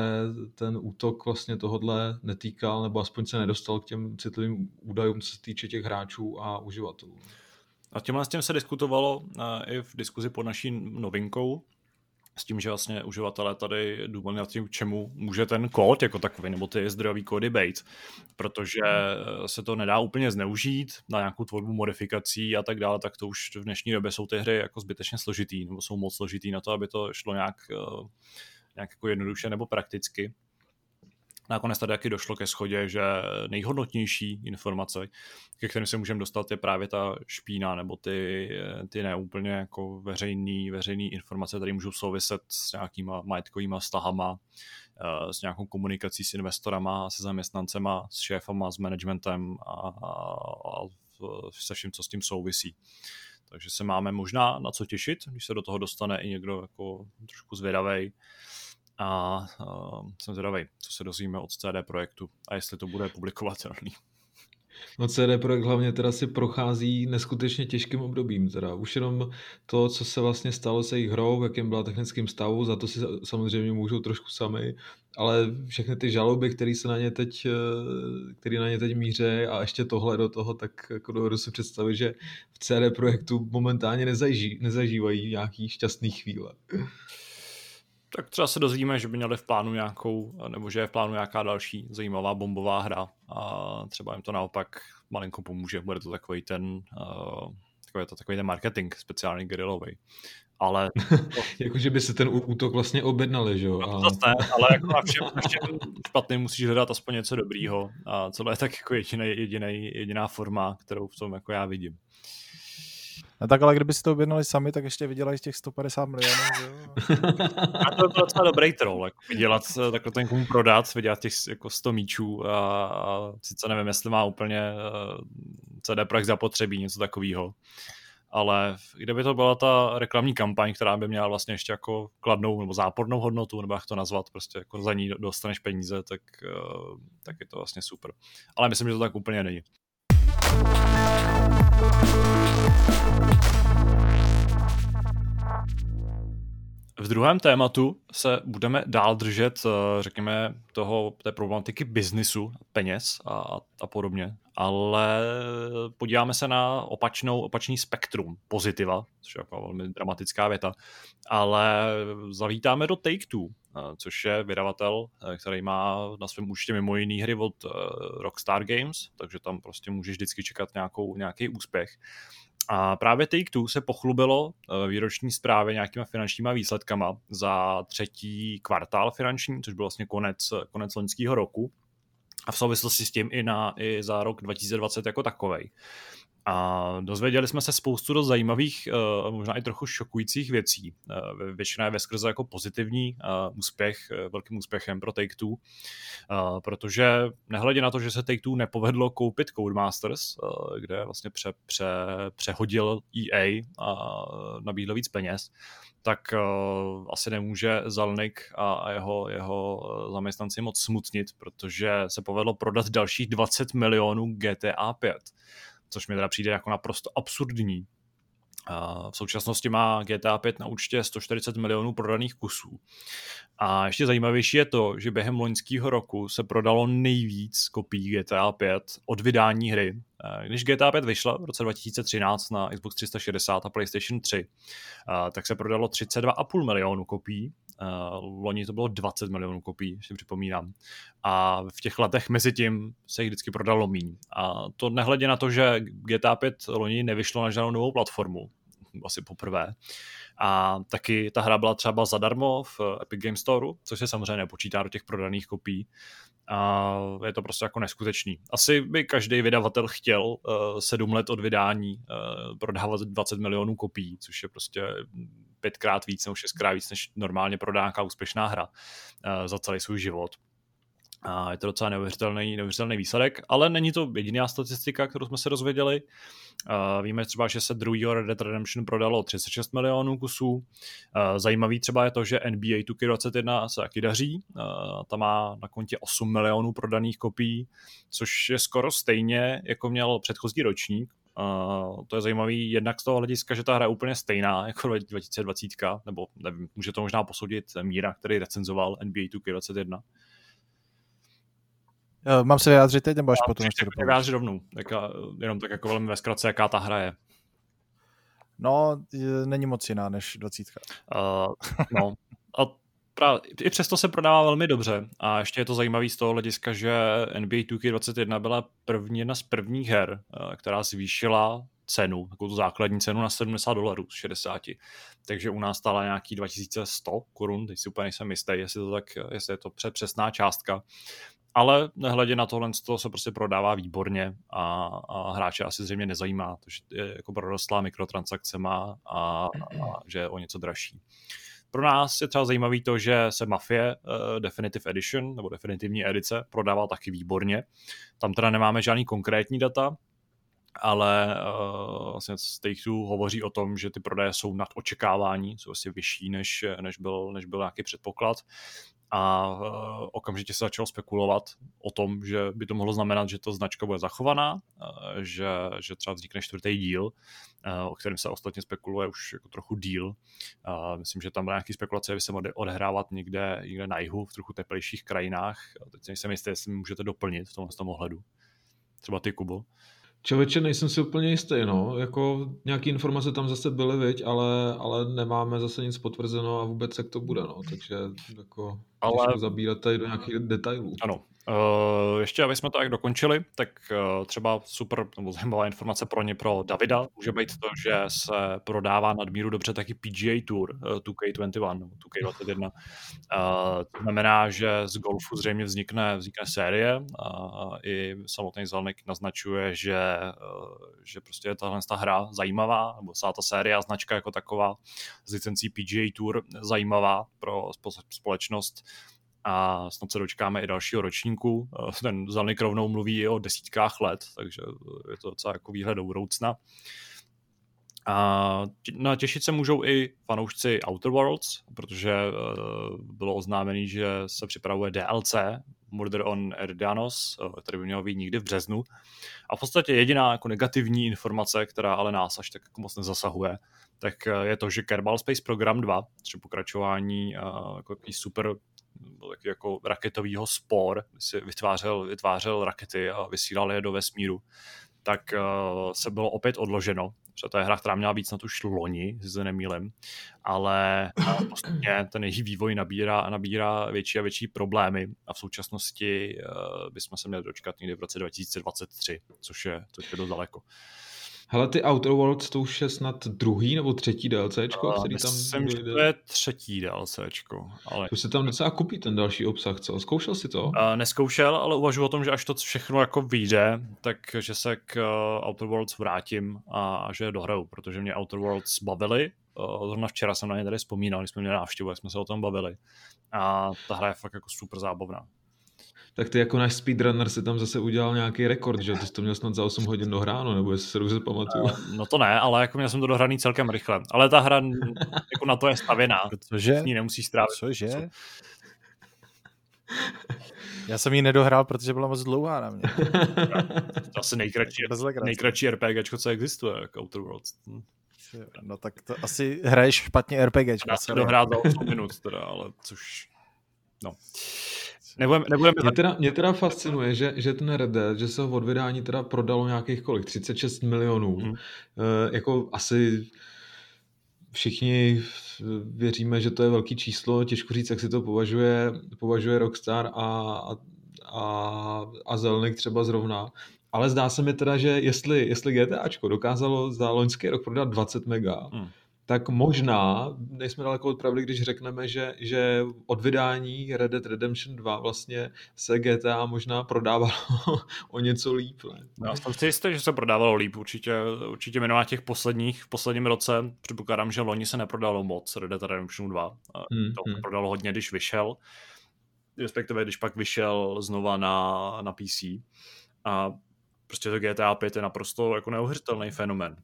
ten útok vlastně tohodle netýkal, nebo aspoň se nedostal k těm citlivým údajům, co se týče těch hráčů a uživatelů. A těmhle s tím se diskutovalo eh, i v diskuzi pod naší novinkou, s tím, že vlastně uživatelé tady důvodně nad tím, čemu může ten kód jako takový, nebo ty zdrojový kódy být, protože se to nedá úplně zneužít na nějakou tvorbu modifikací a tak dále, tak to už v dnešní době jsou ty hry jako zbytečně složitý, nebo jsou moc složitý na to, aby to šlo nějak, eh, nějak jako jednoduše nebo prakticky. Nakonec tady taky došlo ke schodě, že nejhodnotnější informace, ke kterým se můžeme dostat, je právě ta špína nebo ty, ty neúplně jako veřejný, veřejný informace, které můžou souviset s nějakýma majetkovýma vztahama, eh, s nějakou komunikací s investorama, se zaměstnancema, s šéfama, s managementem a, a, se vším, co s tím souvisí. Takže se máme možná na co těšit, když se do toho dostane i někdo jako trošku zvědavej a uh, jsem zvědavý, co se dozvíme od CD Projektu a jestli to bude publikovatelný. No CD Projekt hlavně teda si prochází neskutečně těžkým obdobím. Teda. Už jenom to, co se vlastně stalo se jejich hrou, v jakém byla technickým stavu, za to si samozřejmě můžou trošku sami, ale všechny ty žaloby, které se na ně teď, eh, který na ně teď míře a ještě tohle do toho, tak jako dovedu si představit, že v CD Projektu momentálně nezaží, nezažívají nějaký šťastný chvíle tak třeba se dozvíme, že by měli v plánu nějakou, nebo že je v plánu nějaká další zajímavá bombová hra a třeba jim to naopak malinko pomůže. Bude to takový ten, uh, takový, to, takový ten marketing speciálně grillový. Ale... Jakože by se ten útok vlastně objednali, že jo? No, to ne, ale jako na všem, na všem špatným musíš hledat aspoň něco dobrýho a co je tak jako jediný, jediný, jediná forma, kterou v tom jako já vidím. No tak ale kdyby si to objednali sami, tak ještě vydělají z těch 150 milionů? A to je docela dobrý troll, jako vydělat, eh, takhle ten komu prodat, vydělat těch jako 100 míčů a, a sice nevím, jestli má úplně uh, CD Projekt zapotřebí, něco takového. Ale kdyby to byla ta reklamní kampaň, která by měla vlastně ještě jako kladnou nebo zápornou hodnotu, nebo jak to nazvat, prostě jako za ní dostaneš peníze, tak, uh, tak je to vlastně super. Ale myslím, že to tak úplně není. V druhém tématu se budeme dál držet, eh, řekněme, toho, té problematiky biznisu, peněz a, a podobně, ale podíváme se na opačnou, opačný spektrum pozitiva, což je jako velmi dramatická věta, ale zavítáme do Take-Two, eh, což je vydavatel, eh, který má na svém účtě mimo jiný hry od Rockstar Games, takže tam prostě můžeš vždycky čekat nějakou, nějaký úspěch. A právě Take-Two se pochlubilo eh, výroční zprávě nějakýma finančníma výsledkama za třetí kvartál finanční, což byl vlastně konec, konec loňského roku a v souvislosti s tím i, na, i za rok 2020 jako takovej. A dozvěděli jsme se spoustu dost zajímavých, uh, možná i trochu šokujících věcí. Uh, většina je ve skrze jako pozitivní uh, úspěch, velkým úspěchem pro Take-Two, protože nehledě na to, že se Take-Two nepovedlo koupit Codemasters, kde vlastně pře, pře, přehodil EA a nabídl víc peněz, tak asi nemůže Zalnik a, a jeho, jeho zaměstnanci moc smutnit, protože se povedlo prodat dalších 20 milionů GTA 5 což mi teda přijde jako naprosto absurdní. V současnosti má GTA 5 na účtě 140 milionů prodaných kusů. A ještě zajímavější je to, že během loňského roku se prodalo nejvíc kopií GTA 5 od vydání hry. Když GTA 5 vyšla v roce 2013 na Xbox 360 a PlayStation 3, tak se prodalo 32,5 milionů kopií Uh, loni to bylo 20 milionů kopií, ještě připomínám. A v těch letech mezi tím se jich vždycky prodalo míň. A to nehledě na to, že GTA 5 loni nevyšlo na žádnou novou platformu, asi poprvé. A taky ta hra byla třeba zadarmo v Epic Game Store, což se samozřejmě nepočítá do těch prodaných kopií. A je to prostě jako neskutečný. Asi by každý vydavatel chtěl uh, let od vydání uh, prodávat 20 milionů kopií, což je prostě pětkrát víc nebo šestkrát víc, než normálně prodá nějaká úspěšná hra uh, za celý svůj život. A je to docela neuvěřitelný, neuvěřitelný výsledek, ale není to jediná statistika, kterou jsme se dozvěděli. Uh, víme třeba, že se druhý Red Dead Redemption prodalo 36 milionů kusů. Uh, zajímavý třeba je to, že NBA 2K21 se taky daří. Uh, ta má na kontě 8 milionů prodaných kopií, což je skoro stejně, jako měl předchozí ročník. Uh, to je zajímavý jednak z toho hlediska, že ta hra je úplně stejná jako 2020, nebo nevím, může to možná posoudit Míra, který recenzoval NBA 2K21. Uh, mám se vyjádřit teď, nebo až potom ještě to vyjádřit rovnou, tak, jenom tak jako velmi ve zkratce, jaká ta hra je. No, není moc jiná než 20. Uh, no, a právě, i přesto se prodává velmi dobře a ještě je to zajímavé z toho hlediska, že NBA 2K21 byla první, jedna z prvních her, uh, která zvýšila cenu, takovou tu základní cenu na 70 dolarů z 60. Takže u nás stála nějaký 2100 korun, teď si úplně nejsem jistý, jestli, to tak, jestli je to přesná částka ale nehledě na tohle to se prostě prodává výborně a, a hráče asi zřejmě nezajímá, to, že je jako prorostlá mikrotransakcema a, a že je o něco dražší. Pro nás je třeba zajímavý to, že se Mafie uh, Definitive Edition nebo definitivní edice prodává taky výborně. Tam teda nemáme žádný konkrétní data, ale uh, vlastně Take Two hovoří o tom, že ty prodeje jsou nad očekávání, jsou asi vyšší, než, než, byl, než byl nějaký předpoklad a uh, okamžitě se začalo spekulovat o tom, že by to mohlo znamenat, že to značka bude zachovaná, uh, že, že třeba vznikne čtvrtý díl, uh, o kterém se ostatně spekuluje už jako trochu díl. Myslím, že tam byla nějaký spekulace, by se mohly odehrávat někde, někde na jihu, v trochu teplejších krajinách. Teď nejsem jistý, jestli můžete doplnit v tomhle tom ohledu. Třeba ty, Kubo. Člověče, nejsem si úplně jistý, no. Jako nějaké informace tam zase byly, viď, ale, ale nemáme zase nic potvrzeno a vůbec jak to bude, no. Takže jako ale... zabírat tady do nějakých detailů. Ano, Uh, ještě, aby jsme to tak dokončili, tak uh, třeba super nebo zajímavá informace pro ně, pro Davida, může být to, že se prodává nadmíru dobře taky PGA Tour uh, 2K21 nebo 2K21. Uh, to znamená, že z golfu zřejmě vznikne, vznikne série a i samotný Zelnik naznačuje, že, uh, že prostě je tahle ta hra zajímavá, nebo celá ta série a značka jako taková z licencí PGA Tour zajímavá pro společnost a snad se dočkáme i dalšího ročníku. Eh, ten Zalnik rovnou mluví i o desítkách let, takže je to docela jako výhled do budoucna. A no, těšit se můžou i fanoušci Outer Worlds, protože uh, bylo oznámený, že se připravuje DLC Murder on Erdianos, uh, který by měl být někdy v březnu. A v podstatě jediná jako negativní informace, která ale nás až tak jako moc nezasahuje, tak je to, že Kerbal Space Program 2, třeba pokračování uh, jako super taky jako raketovýho spor, si vytvářel, vytvářel rakety a vysílal je do vesmíru, tak uh, se bylo opět odloženo. Protože to je hra, která měla být snad už loni, si se nemýlem, ale postupně ten její vývoj nabírá, nabírá větší a větší problémy a v současnosti uh, bychom se měli dočkat někdy v roce 2023, což je, což je dost daleko. Hele, ty Outer Worlds to už je snad druhý nebo třetí DLCčko, Uh, který tam myslím, že to je třetí DLCčko. Ale... To se tam docela kupí ten další obsah, co? Zkoušel si to? Uh, neskoušel, ale uvažuji o tom, že až to všechno jako vyjde, takže se k uh, Outer Worlds vrátím a, a že je dohraju, protože mě Outer Worlds bavily. Uh, zrovna včera jsem na ně tady vzpomínal, když jsme měli návštěvu, jak jsme se o tom bavili. A ta hra je fakt jako super zábavná tak ty jako náš speedrunner si tam zase udělal nějaký rekord, že ty jsi to měl snad za 8 hodin dohráno, nebo jestli se dobře pamatuju. No to ne, ale jako měl jsem to dohraný celkem rychle. Ale ta hra jako na to je stavěná. Protože? S ní nemusíš strávit. Cože? Co? Já jsem ji nedohrál, protože byla moc dlouhá na mě. to asi nejkratší, nejkratší RPG, co existuje, jako Outer Worlds. Hm. No tak to asi hraješ špatně RPG. Dá se dohrát za 8 minut teda, ale což... No. Nebudeme, nebudeme... Mě, teda, mě teda fascinuje, že, že ten Red Dead, že se ho od vydání teda prodalo nějakých kolik, 36 milionů. Hmm. E, jako asi všichni věříme, že to je velký číslo, těžko říct, jak si to považuje, považuje Rockstar a, a, a Zelnik třeba zrovna. Ale zdá se mi teda, že jestli, jestli GTAčko dokázalo za loňský rok prodat 20 mega, hmm tak možná nejsme daleko od pravdy, když řekneme, že, že od vydání Red Dead Redemption 2 vlastně se GTA možná prodávalo o něco líp. Ne? Já jsem si jistý, že se prodávalo líp, určitě, určitě minulá těch posledních, v posledním roce, předpokládám, že loni se neprodalo moc Red Dead Redemption 2, hmm, to hmm. prodalo hodně, když vyšel, respektive když pak vyšel znova na, na PC a prostě to GTA 5 je naprosto jako neuvěřitelný fenomen.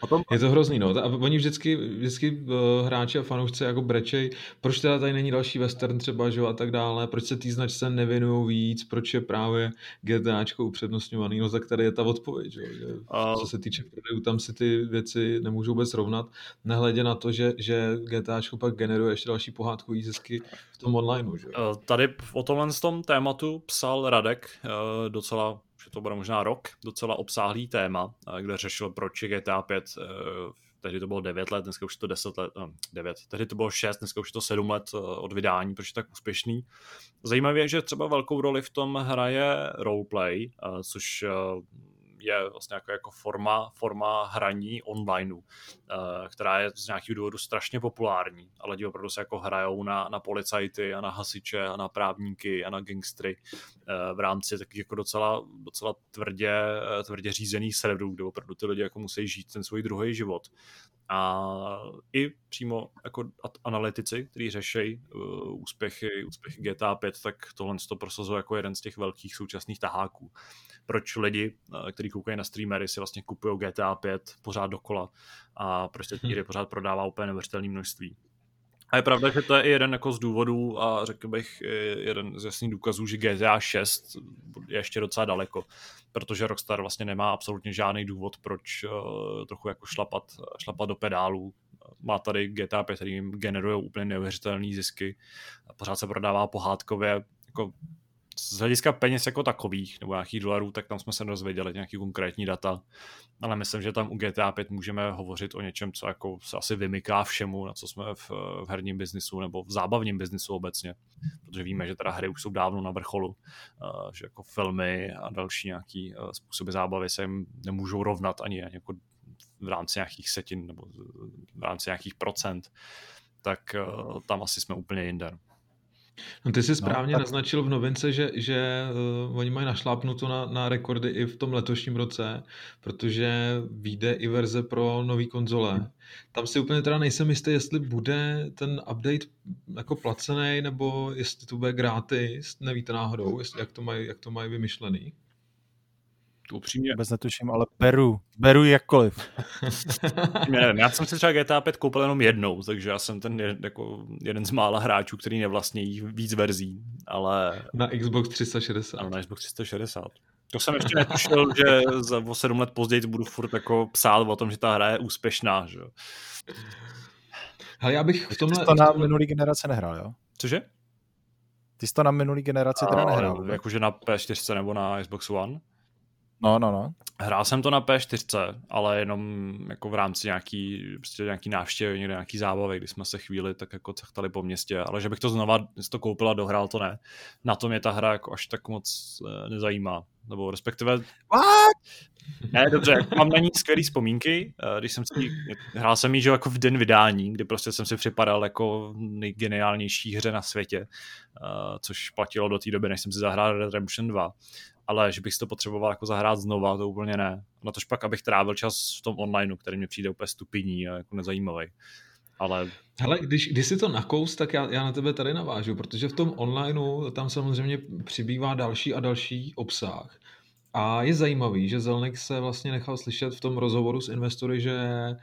Potom... Je to hrozný, no. A oni vždycky, vždycky uh, hráči a fanoušci jako brečej, proč teda tady není další western třeba, že a tak dále, proč se té značce nevěnují víc, proč je právě GTAčko upřednostňovaný, no tak tady je ta odpověď, že, že uh... co se týče prodejů, tam si ty věci nemůžou vůbec rovnat, nehledě na to, že, že GTAčko pak generuje ještě další pohádkový zisky v tom online, že? Uh, tady o tomhle tom tématu psal Radek uh, docela to bude možná rok, docela obsáhlý téma, kde řešil, proč je GTA 5 eh, tehdy to bylo 9 let, dneska už je to 10 let, no, 9, tehdy to bylo 6, dneska už je to 7 let eh, od vydání, proč je tak úspěšný. Zajímavé je, že třeba velkou roli v tom hraje roleplay, což je vlastně jako, jako forma, forma hraní online, uh, která je z nějakého důvodu strašně populární, ale lidi opravdu se jako hrajou na, na policajty a na hasiče a na právníky a na gangstry uh, v rámci taky jako docela, docela tvrdě, uh, tvrdě řízených serverů, kde opravdu ty lidi jako musí žít ten svůj druhý život. A i přímo jako analytici, kteří řeší úspěchy, úspěchy GTA 5, tak tohle to prosazuje jako jeden z těch velkých současných taháků. Proč lidi, uh, kteří koukají na streamery, si vlastně kupují GTA 5 pořád dokola a prostě ty hry pořád prodává úplně neuvěřitelné množství. A je pravda, že to je i jeden jako z důvodů a řekl bych jeden z jasných důkazů, že GTA 6 je ještě docela daleko, protože Rockstar vlastně nemá absolutně žádný důvod, proč uh, trochu jako šlapat, šlapat do pedálů. Má tady GTA 5, který jim generuje úplně neuvěřitelné zisky. Pořád se prodává pohádkově, jako z hlediska peněz jako takových, nebo nějakých dolarů, tak tam jsme se dozvěděli nějaký konkrétní data, ale myslím, že tam u GTA 5 můžeme hovořit o něčem, co jako se asi vymyká všemu, na co jsme v, v herním biznisu nebo v zábavním biznisu obecně, protože víme, že teda hry už jsou dávno na vrcholu, uh, že jako filmy a další nějaký uh, způsoby zábavy se jim nemůžou rovnat ani, jako v rámci nějakých setin nebo v rámci nějakých procent, tak uh, tam asi jsme úplně jinde. No ty jsi no, správně no, tak... naznačil v novince, že, že uh, oni mají našlápnuto na, na rekordy i v tom letošním roce, protože vyjde i verze pro nový konzole. Hmm. Tam si úplně teda nejsem jistý, jestli bude ten update jako placený, nebo jestli to bude gratis, nevíte náhodou, jestli, jak, to mají, jak to mají vymyšlený upřímně. Vůbec netuším, ale beru. Beru jakkoliv. ne, nevím, já jsem si třeba GTA 5 koupil jenom jednou, takže já jsem ten jako jeden z mála hráčů, který nevlastní víc verzí, ale... Na Xbox 360. Ano, na Xbox 360. To jsem ještě netušil, že za o sedm let později budu furt jako psát o tom, že ta hra je úspěšná, že Ale já bych v tomhle... Ty to na minulý generace nehrál, jo? Cože? Ty jsi to na minulý generaci teda nehrál. Jakože na PS4 nebo na Xbox One? No, no, no. Hrál jsem to na P4, ale jenom jako v rámci nějaký, prostě nějaký návštěvy, někde nějaký zábavy, kdy jsme se chvíli tak jako cechtali po městě, ale že bych to znova to koupil a dohrál, to ne. Na to mě ta hra jako až tak moc eh, nezajímá. nebo respektive... What? Ne, dobře, mám na ní skvělé vzpomínky, eh, když jsem si, hrál jsem ji, že jako v den vydání, kdy prostě jsem si připadal jako nejgeniálnější hře na světě, eh, což platilo do té doby, než jsem si zahrál Red Redemption 2 ale že bych si to potřeboval jako zahrát znova, to úplně ne. Na tož pak, abych trávil čas v tom onlineu, který mi přijde úplně stupidní a jako nezajímavý. Ale... Hele, když, když si to nakous, tak já, já na tebe tady navážu, protože v tom onlineu tam samozřejmě přibývá další a další obsah. A je zajímavý, že Zelnik se vlastně nechal slyšet v tom rozhovoru s investory, že eh,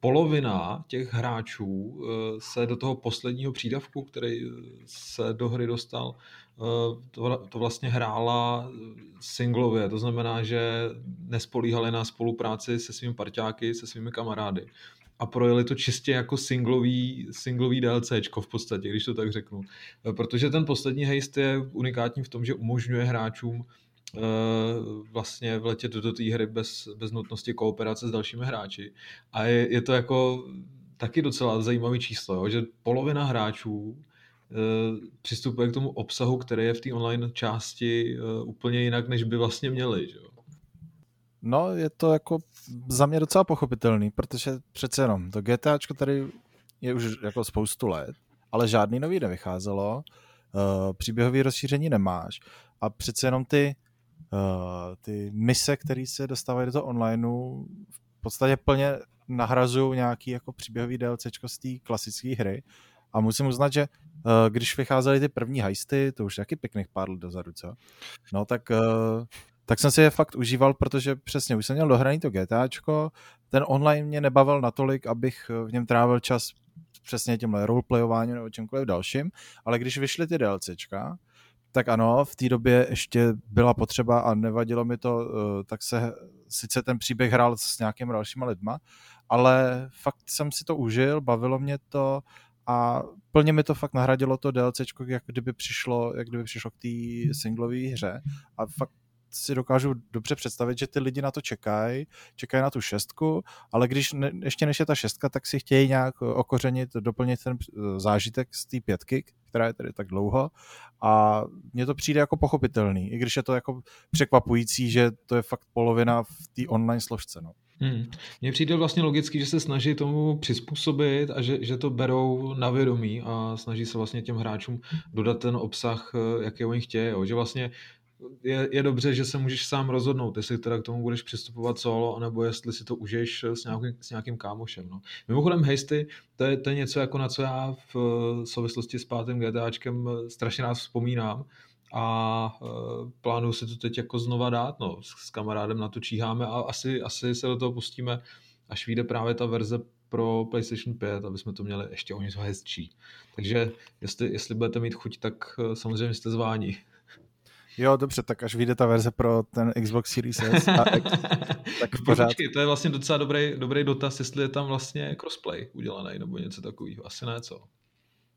polovina těch hráčů eh, se do toho posledního přídavku, který eh, se do hry dostal, to, to vlastně hrála singlově. To znamená, že nespolíhali na spolupráci se svými parťáky, se svými kamarády a projeli to čistě jako singlový, singlový DLCčko v podstatě, když to tak řeknu. Protože ten poslední heist je unikátní v tom, že umožňuje hráčům eh, vlastně vletět do té hry bez, bez nutnosti kooperace s dalšími hráči. A je, je to jako taky docela zajímavý číslo, jo? že polovina hráčů eh, přistupuje k tomu obsahu, který je v té online části eh, úplně jinak, než by vlastně měli. Že? No, je to jako za mě docela pochopitelný, protože přece jenom to GTAčko tady je už jako spoustu let, ale žádný nový nevycházelo, uh, příběhový rozšíření nemáš a přece jenom ty, ty mise, které se dostávají do toho onlineu, v podstatě plně nahrazují nějaký jako příběhový DLCčko z té klasické hry a musím uznat, že uh, když vycházely ty první heisty, to už taky pěkných pár let dozadu, co? No tak uh, tak jsem si je fakt užíval, protože přesně už jsem měl dohraný to GTAčko, ten online mě nebavil natolik, abych v něm trávil čas přesně tímhle roleplayováním nebo čemkoliv dalším, ale když vyšly ty DLCčka, tak ano, v té době ještě byla potřeba a nevadilo mi to, eh, tak se sice ten příběh hrál s nějakými dalšíma lidma, ale fakt jsem si to užil, bavilo mě to a plně mi to fakt nahradilo to DLCčko, jak kdyby přišlo, jak kdyby přišlo k té singlové hře a fakt si dokážu dobře představit, že ty lidi na to čekají, čekají na tu šestku, ale když ne, ještě než je ta šestka, tak si chtějí nějak okořenit, doplnit ten eh, zážitek z té pětky, která je tady tak dlouho a mně to přijde jako pochopitelný, i když je to jako překvapující, že to je fakt polovina v té online složce. No. Hmm. Mně přijde vlastně logicky, že se snaží tomu přizpůsobit a že, že to berou na vědomí a snaží se vlastně těm hráčům dodat ten obsah, eh, jaký oni chtějí. Jo. Že vlastně je, je dobře, že se můžeš sám rozhodnout, jestli teda k tomu budeš přistupovat solo, anebo jestli si to užiješ s nějakým, s nějakým kámošem. No. Mimochodem hejsty, to je, to je něco, jako na co já v souvislosti s pátým GTAčkem strašně rád vzpomínám a e, plánuju si to teď jako znova dát. No. S, s kamarádem na to číháme a asi, asi se do toho pustíme, až vyjde právě ta verze pro PlayStation 5, aby jsme to měli ještě o něco hezčí. Takže jestli, jestli budete mít chuť, tak e, samozřejmě jste zváni. Jo, dobře, tak až vyjde ta verze pro ten Xbox Series S a X, tak v pořádku. Počkej, to je vlastně docela dobrý, dobrý dotaz, jestli je tam vlastně crossplay udělaný nebo něco takového. Asi ne, co?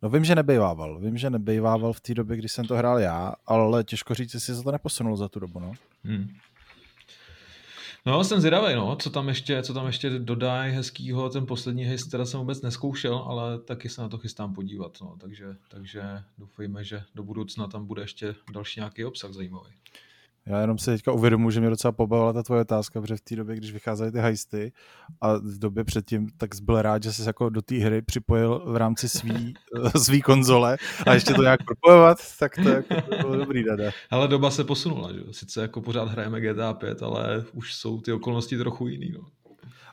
No vím, že nebejvával. Vím, že nebejvával v té době, kdy jsem to hrál já, ale těžko říct, jestli se to neposunulo za tu dobu, no. Hmm. No, jsem zvědavý, no, co tam ještě, co tam ještě dodají hezkýho, ten poslední hejst teda jsem vůbec neskoušel, ale taky se na to chystám podívat, no, takže, takže doufejme, že do budoucna tam bude ještě další nějaký obsah zajímavý. Já jenom si teďka uvědomuji, že mě docela pobavila ta tvoje otázka, protože v té době, když vycházely ty heisty a v době předtím, tak byl rád, že jsi jako do té hry připojil v rámci svý, svý konzole a ještě to nějak propojovat, tak to jako bylo dobrý, dada. Ale doba se posunula, že? sice jako pořád hrajeme GTA 5, ale už jsou ty okolnosti trochu jiný. No.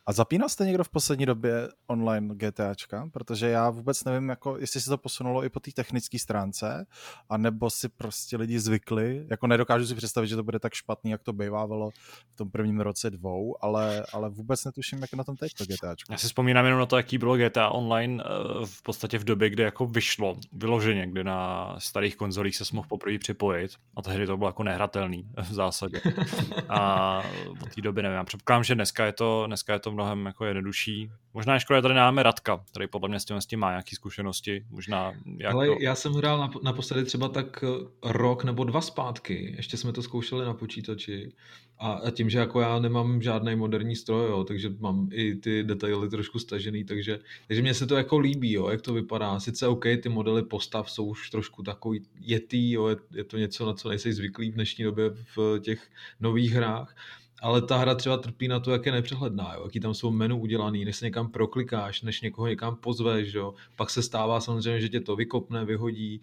A zapínal jste někdo v poslední době online GTAčka? Protože já vůbec nevím, jako, jestli se to posunulo i po té technické stránce, anebo si prostě lidi zvykli. Jako nedokážu si představit, že to bude tak špatný, jak to bývávalo v tom prvním roce dvou, ale, ale vůbec netuším, jak na tom teď to GTAčko. Já si vzpomínám jenom na to, jaký bylo GTA Online eh, v podstatě v době, kdy jako vyšlo vyloženě, kdy na starých konzolích se mohl poprvé připojit a tehdy to bylo jako nehratelný v zásadě. A od té doby nevím, já předpokládám, že dneska je to, dneska je to to mnohem jako jednodušší. Možná je škoda, tady máme Radka, který podle mě s tím, s tím má nějaké zkušenosti. Možná jak Ale to... já jsem hrál naposledy třeba tak eh, rok nebo dva zpátky. Ještě jsme to zkoušeli na počítači. A, tím, že jako já nemám žádný moderní stroj, jo, takže mám i ty detaily trošku stažený, takže, takže mně se to jako líbí, jo, jak to vypadá. Sice OK, ty modely postav jsou už trošku takový jetý, jo, je, je to něco, na co nejsi zvyklý v dnešní době v těch nových hrách, ale ta hra třeba trpí na to, jak je nepřehledná, jo? jaký tam jsou menu udělaný, než se někam proklikáš, než někoho někam pozveš, jo? pak se stává samozřejmě, že tě to vykopne, vyhodí,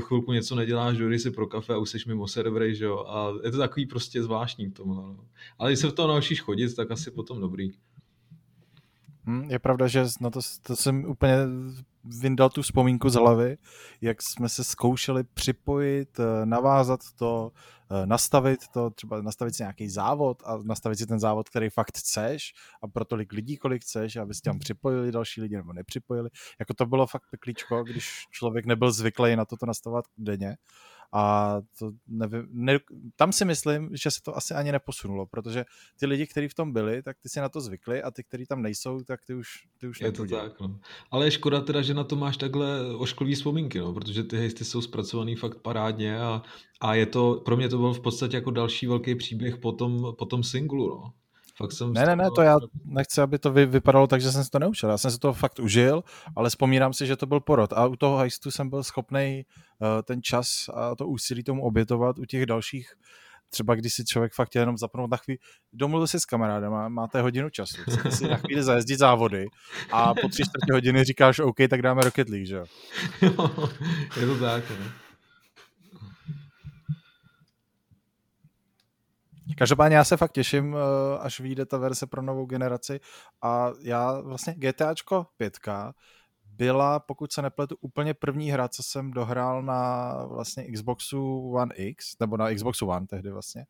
chvilku něco neděláš, dojdi si pro kafe a už jsi mimo servery, že jo? a je to takový prostě zvláštní v tom. No. Ale když se v toho naučíš chodit, tak asi potom dobrý. Hm, je pravda, že na to, to jsem úplně vyndal tu vzpomínku z hlavy, jak jsme se zkoušeli připojit, eh, navázat to, nastavit to, třeba nastavit si nějaký závod a nastavit si ten závod, který fakt chceš a pro tolik lidí, kolik chceš, aby si tam připojili další lidi nebo nepřipojili. Jako to bylo fakt peklíčko, když člověk nebyl zvyklý na toto nastavovat denně. A to nevím, ne, tam si myslím, že se to asi ani neposunulo, protože ty lidi, kteří v tom byli, tak ty si na to zvykli a ty, kteří tam nejsou, tak ty už, ty už Je to tak, no. Ale je škoda teda, že na to máš takhle ošklivý vzpomínky, no, protože ty hejsty jsou zpracovaný fakt parádně a, a je to, pro mě to byl v podstatě jako další velký příběh po tom, po tom singlu, no. Fakt jsem ne, ne, ne, to já nechci, aby to vy, vypadalo tak, že jsem si to neučil. Já jsem si to fakt užil, ale vzpomínám si, že to byl porod. A u toho heistu jsem byl schopný uh, eh, ten čas a to úsilí tomu obětovat u těch dalších třeba když si člověk fakt jenom zapnout na chvíli, domluvil si s kamarádem, máte hodinu času, chcete si na chvíli zajezdit závody a po tři čtvrtě hodiny říkáš OK, tak dáme Rocket League, že jo? je to tak, ne? Každopádně já se fakt těším, eh, až vyjde ta verze pro novou generaci a já vlastně GTAčko 5 byla, pokud se nepletu, úplně první hra, co jsem dohrál na vlastně Xboxu One X, nebo na Xboxu One tehdy vlastně.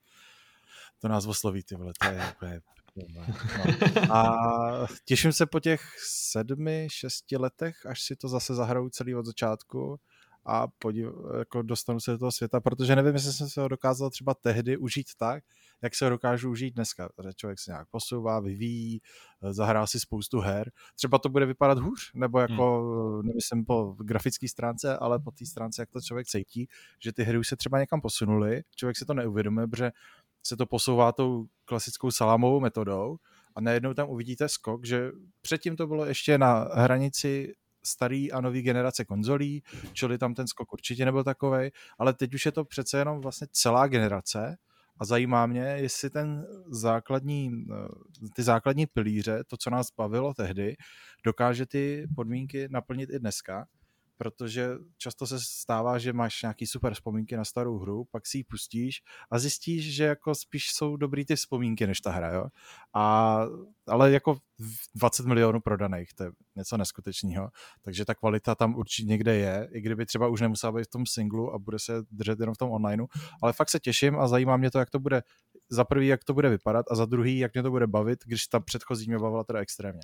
To nás osloví, ty vole, to je úplně No. A těším se po těch sedmi, šesti letech, až si to zase zahraju celý od začátku a podív, jako dostanu se do toho světa, protože nevím, jestli jsem se ho dokázal třeba tehdy užít tak, se ho dokážu užít dneska. Že člověk se nějak posouvá, vyvíjí, zahrál si spoustu her. Třeba to bude vypadat hůř, nebo jako, hmm. nemyslím po grafické stránce, ale po té stránce, jak to člověk cítí, že ty hry už se třeba někam posunuly, člověk si to neuvědomuje, protože se to posouvá tou klasickou salámovou metodou a najednou tam uvidíte skok, že předtím to bylo ještě na hranici starý a nový generace konzolí, čili tam ten skok určitě nebyl takový, ale teď už je to přece jenom vlastně celá generace a zajímá mě, jestli ten základní, eh, ty základní pilíře, to, co nás bavilo tehdy, dokáže ty podmínky naplnit i dneska protože často se stává, že máš nějaký super vzpomínky na starou hru, pak si ji pustíš a zjistíš, že jako spíš jsou dobrý ty vzpomínky než ta hra, jo. A, ale jako 20 milionů prodaných, to je něco neskutečného, takže ta kvalita tam určitě někde je, i kdyby třeba už nemusela být v tom singlu a bude se držet jenom v tom onlineu, ale fakt se těším a zajímá mě to, jak to bude, za prvý, jak to bude vypadat a za druhý, jak mě to bude bavit, když ta předchozí mě bavila teda extrémně.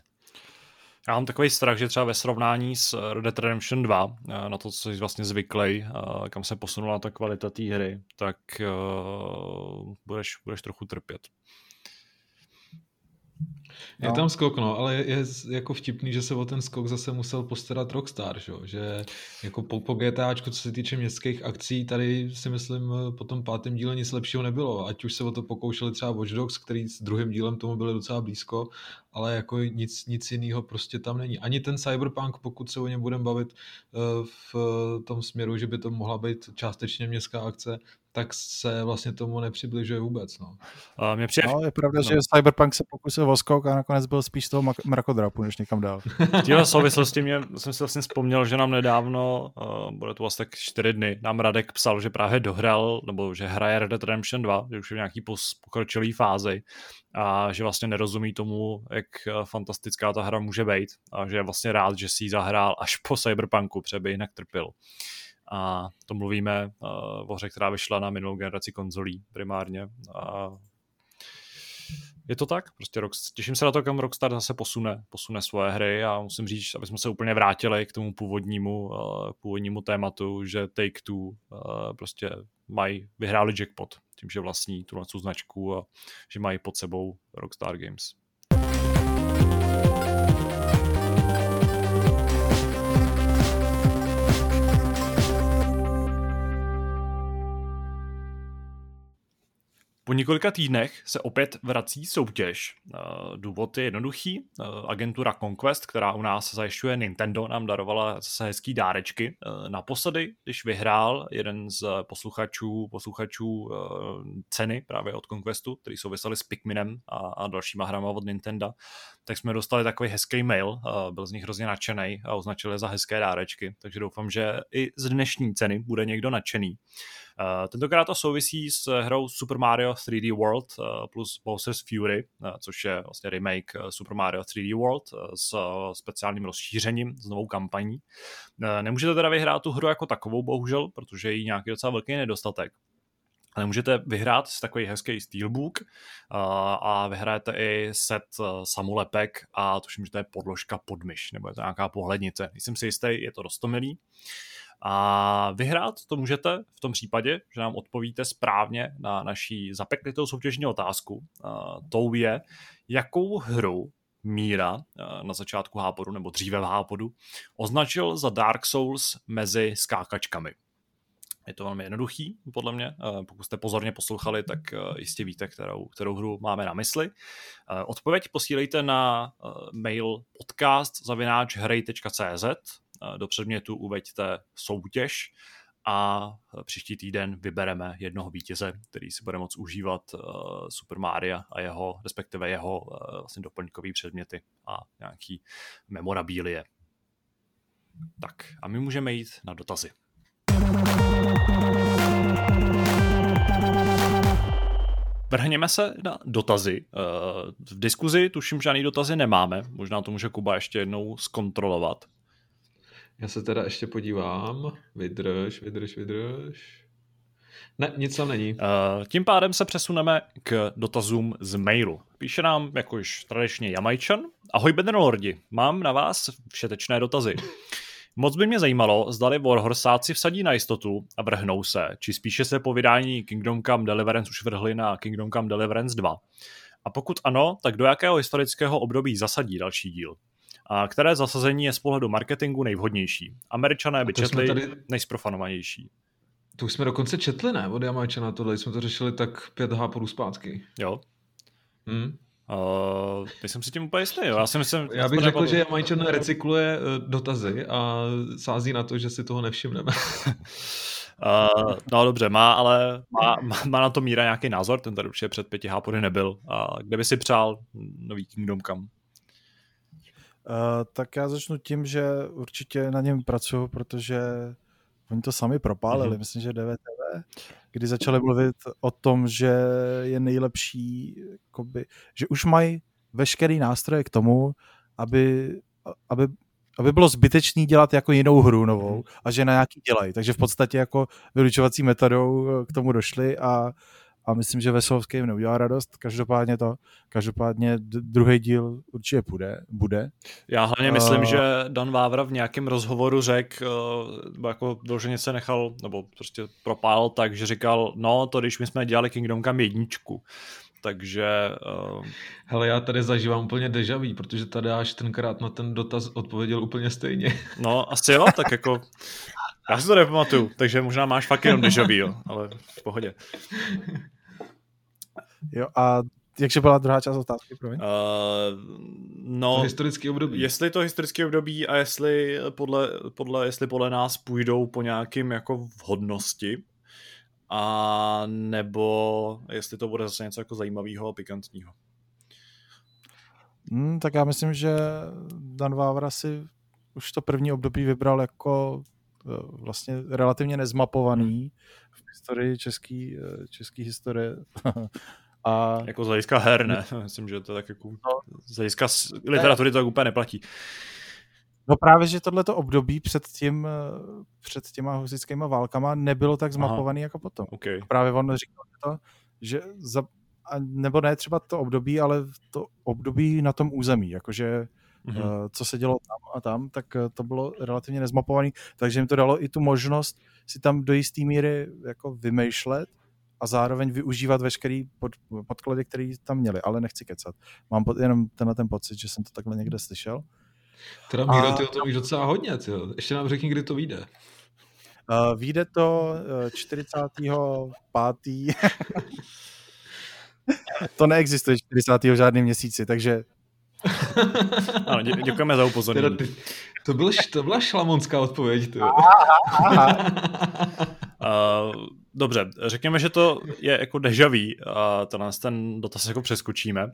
Já mám takový strach, že třeba ve srovnání s Red Dead Redemption 2, eh, na to, co jsi vlastně zvyklý, eh, kam se posunula ta kvalita té hry, tak uh, budeš, budeš trochu trpět. Je no. tam skok, no, ale je, je jako vtipný, že se o ten skok zase musel postarat Rockstar, že, že jako po, po GTAčku, co se týče městských akcí, tady si myslím po tom pátém díle nic lepšího nebylo, ať už se o to pokoušeli třeba Watch Dogs, který s druhým dílem tomu byli docela blízko, ale jako nic, nic jiného prostě tam není. Ani ten Cyberpunk, pokud se o něm budeme bavit eh, v tom směru, že by to mohla být částečně městská akce, tak se vlastně tomu nepřibližuje vůbec. No, a mě přijde... no je pravda, no. že Cyberpunk se pokusil o skok a nakonec byl spíš z toho mrakodrapu, než někam dál. V téhle souvislosti mě, jsem si vlastně vzpomněl, že nám nedávno, uh, bude to vlastně tak čtyři dny, nám Radek psal, že právě dohrál, nebo že hraje Red Dead Redemption 2, že už je v nějaký pokročilý fázi a že vlastně nerozumí tomu, jak eh, fantastická ta hra může být a že je vlastně rád, že si ji zahrál až po Cyberpunku, třeba by jinak trpěl. A to mluvíme uh, o hře, která vyšla na minulou generaci konzolí primárně. A je to tak, prostě rock, těším se na to, kam Rockstar zase posune, posune svoje hry a musím říct, aby jsme se úplně vrátili k tomu původnímu, uh, původnímu tématu, že Take-Two uh, prostě mají, vyhráli jackpot tím, že vlastní tu značku a že mají pod sebou Rockstar Games. Po několika týdnech se opět vrací soutěž. Eh, důvod je jednoduchý. Eh, agentura Conquest, která u nás zajišťuje Nintendo, nám darovala zase hezký dárečky. Eh, naposledy, když vyhrál jeden z posluchačů, posluchačů ceny právě od Conquestu, který souvisely s Pikminem a, a dalšíma hrama od Nintendo, tak jsme dostali takový hezký mail, byl z nich hrozně nadšený a označili za hezké dárečky, takže doufám, že i z dnešní ceny bude někdo nadšený. Uh, tentokrát to souvisí s hrou Super Mario 3D World uh, plus Bowser's Fury, uh, což je vlastně remake Super Mario 3D World s speciálním rozšířením, s novou kampaní. Nemůžete teda vyhrát tu hru jako takovou, bohužel, protože jí nějaký docela velký nedostatek. Ale můžete vyhrát s takový hezký steelbook a vyhrajete i set samolepek a tuším, že to je podložka pod myš, nebo je to nějaká pohlednice. Nejsem si jistý, je to rostomilý. A vyhrát to můžete v tom případě, že nám odpovíte správně na naší zapeklitou soutěžní otázku. A tou je, jakou hru Míra na začátku hápodu, nebo dříve v hápodu, označil za Dark Souls mezi skákačkami. Je to velmi jednoduchý, podle mě. Pokud jste pozorně poslouchali, tak jistě víte, kterou, kterou hru máme na mysli. Odpověď posílejte na mail podcast do předmětu uveďte soutěž a příští týden vybereme jednoho vítěze, který si bude moct užívat Super Mario a jeho, respektive jeho vlastně doplňkový předměty a nějaký memorabilie. Tak a my můžeme jít na dotazy. Vrhněme se na dotazy. V diskuzi tuším, žádný dotazy nemáme. Možná to může Kuba ještě jednou zkontrolovat. Já se teda ještě podívám. Vydrž, vydrž, vydrž. Ne, nic tam není. Uh, tím pádem se přesuneme k dotazům z mailu. Píše nám, jako již tradičně Jamajčan. Ahoj Lordi, mám na vás všetečné dotazy. Moc by mě zajímalo, zdali Warhorsáci vsadí na jistotu a vrhnou se, či spíše se po vydání Kingdom Come Deliverance už vrhli na Kingdom Come Deliverance 2. A pokud ano, tak do jakého historického období zasadí další díl? A které zasazení je z pohledu marketingu nejvhodnější? Američané by četli tady... nejsprofanovanější. To už jsme dokonce četli, ne? Od Američana tohle jsme to řešili tak pět háporů zpátky. Jo. Hmm. Uh, jsem si tím úplně jistý. Jo. Já, si myslím, já bych řekl, že Jamajčan recykluje uh, dotazy a sází na to, že si toho nevšimneme. Uh, no dobře, má ale má, má, na to Míra nějaký názor, ten tady určitě před pěti hápody nebyl. A kde by si přál nový Kingdom Come? Uh, tak já začnu tím, že určitě na něm pracuju, protože oni to sami propálili, mm-hmm. myslím, že DVTV, kdy začali mluvit o tom, že je nejlepší, jakoby, že už mají veškerý nástroje k tomu, aby, aby, aby bylo zbytečný dělat jako jinou hru novou mm-hmm. a že na nějaký dělají. Takže v podstatě jako vylučovací metodou k tomu došli a a myslím, že Veselovský jim neudělá radost. Každopádně to, každopádně druhý díl určitě bude. bude. Já hlavně myslím, uh, že Dan Vávra v nějakém rozhovoru řekl, uh, jako dlouženě se nechal, nebo prostě propál tak, že říkal, no to když my jsme dělali Kingdom Come jedničku, takže... Uh... Hele, já tady zažívám úplně deja vu, protože tady až tenkrát na ten dotaz odpověděl úplně stejně. No, asi jo, tak jako... Já si to nepamatuju, takže možná máš fakt jenom deja vu, jo, ale v pohodě. Jo, a jakže byla druhá část otázky, promiň? Uh, no, to historické období. Jestli to historické období a jestli podle, podle, jestli podle nás půjdou po nějakým jako vhodnosti, a nebo jestli to bude zase něco jako zajímavého a pikantního. Hmm, tak já myslím, že Dan Vávra si už to první období vybral jako eh, vlastně relativně nezmapovaný v historii český, eh, český historie A... Jako z hlediska her, ne? Myslím, že to tak jako no. z hlediska literatury to tak úplně neplatí. No právě, že tohleto období před, tím, eh, před těma husickýma válkama nebylo tak zmapovaný Aha. jako potom. Okay. Právě on říkal to, že za, nebo ne třeba to období, ale to období na tom území, jakože mm-hmm. co se dělo tam a tam, tak eh, to bylo relativně nezmapovaný, takže jim to dalo i tu možnost si tam do jisté míry jako vymýšlet a zároveň využívat veškerý pod, podklady, které tam měli, ale nechci kecat. Mám pod, jenom tenhle ten pocit, že jsem to takhle někde slyšel. Teda Míro, ty o tom víš docela hodně, ty. Ještě nám řekni, kdy to vyjde. Uh, vyjde to uh, 45. to neexistuje 40. žádný měsíci, takže ano, dě- děkujeme za upozornění. Ty, to, byl, to byla šlamonská odpověď. Ty. uh, dobře, řekněme, že to je jako dežavý a to nás ten dotaz jako přeskočíme, uh,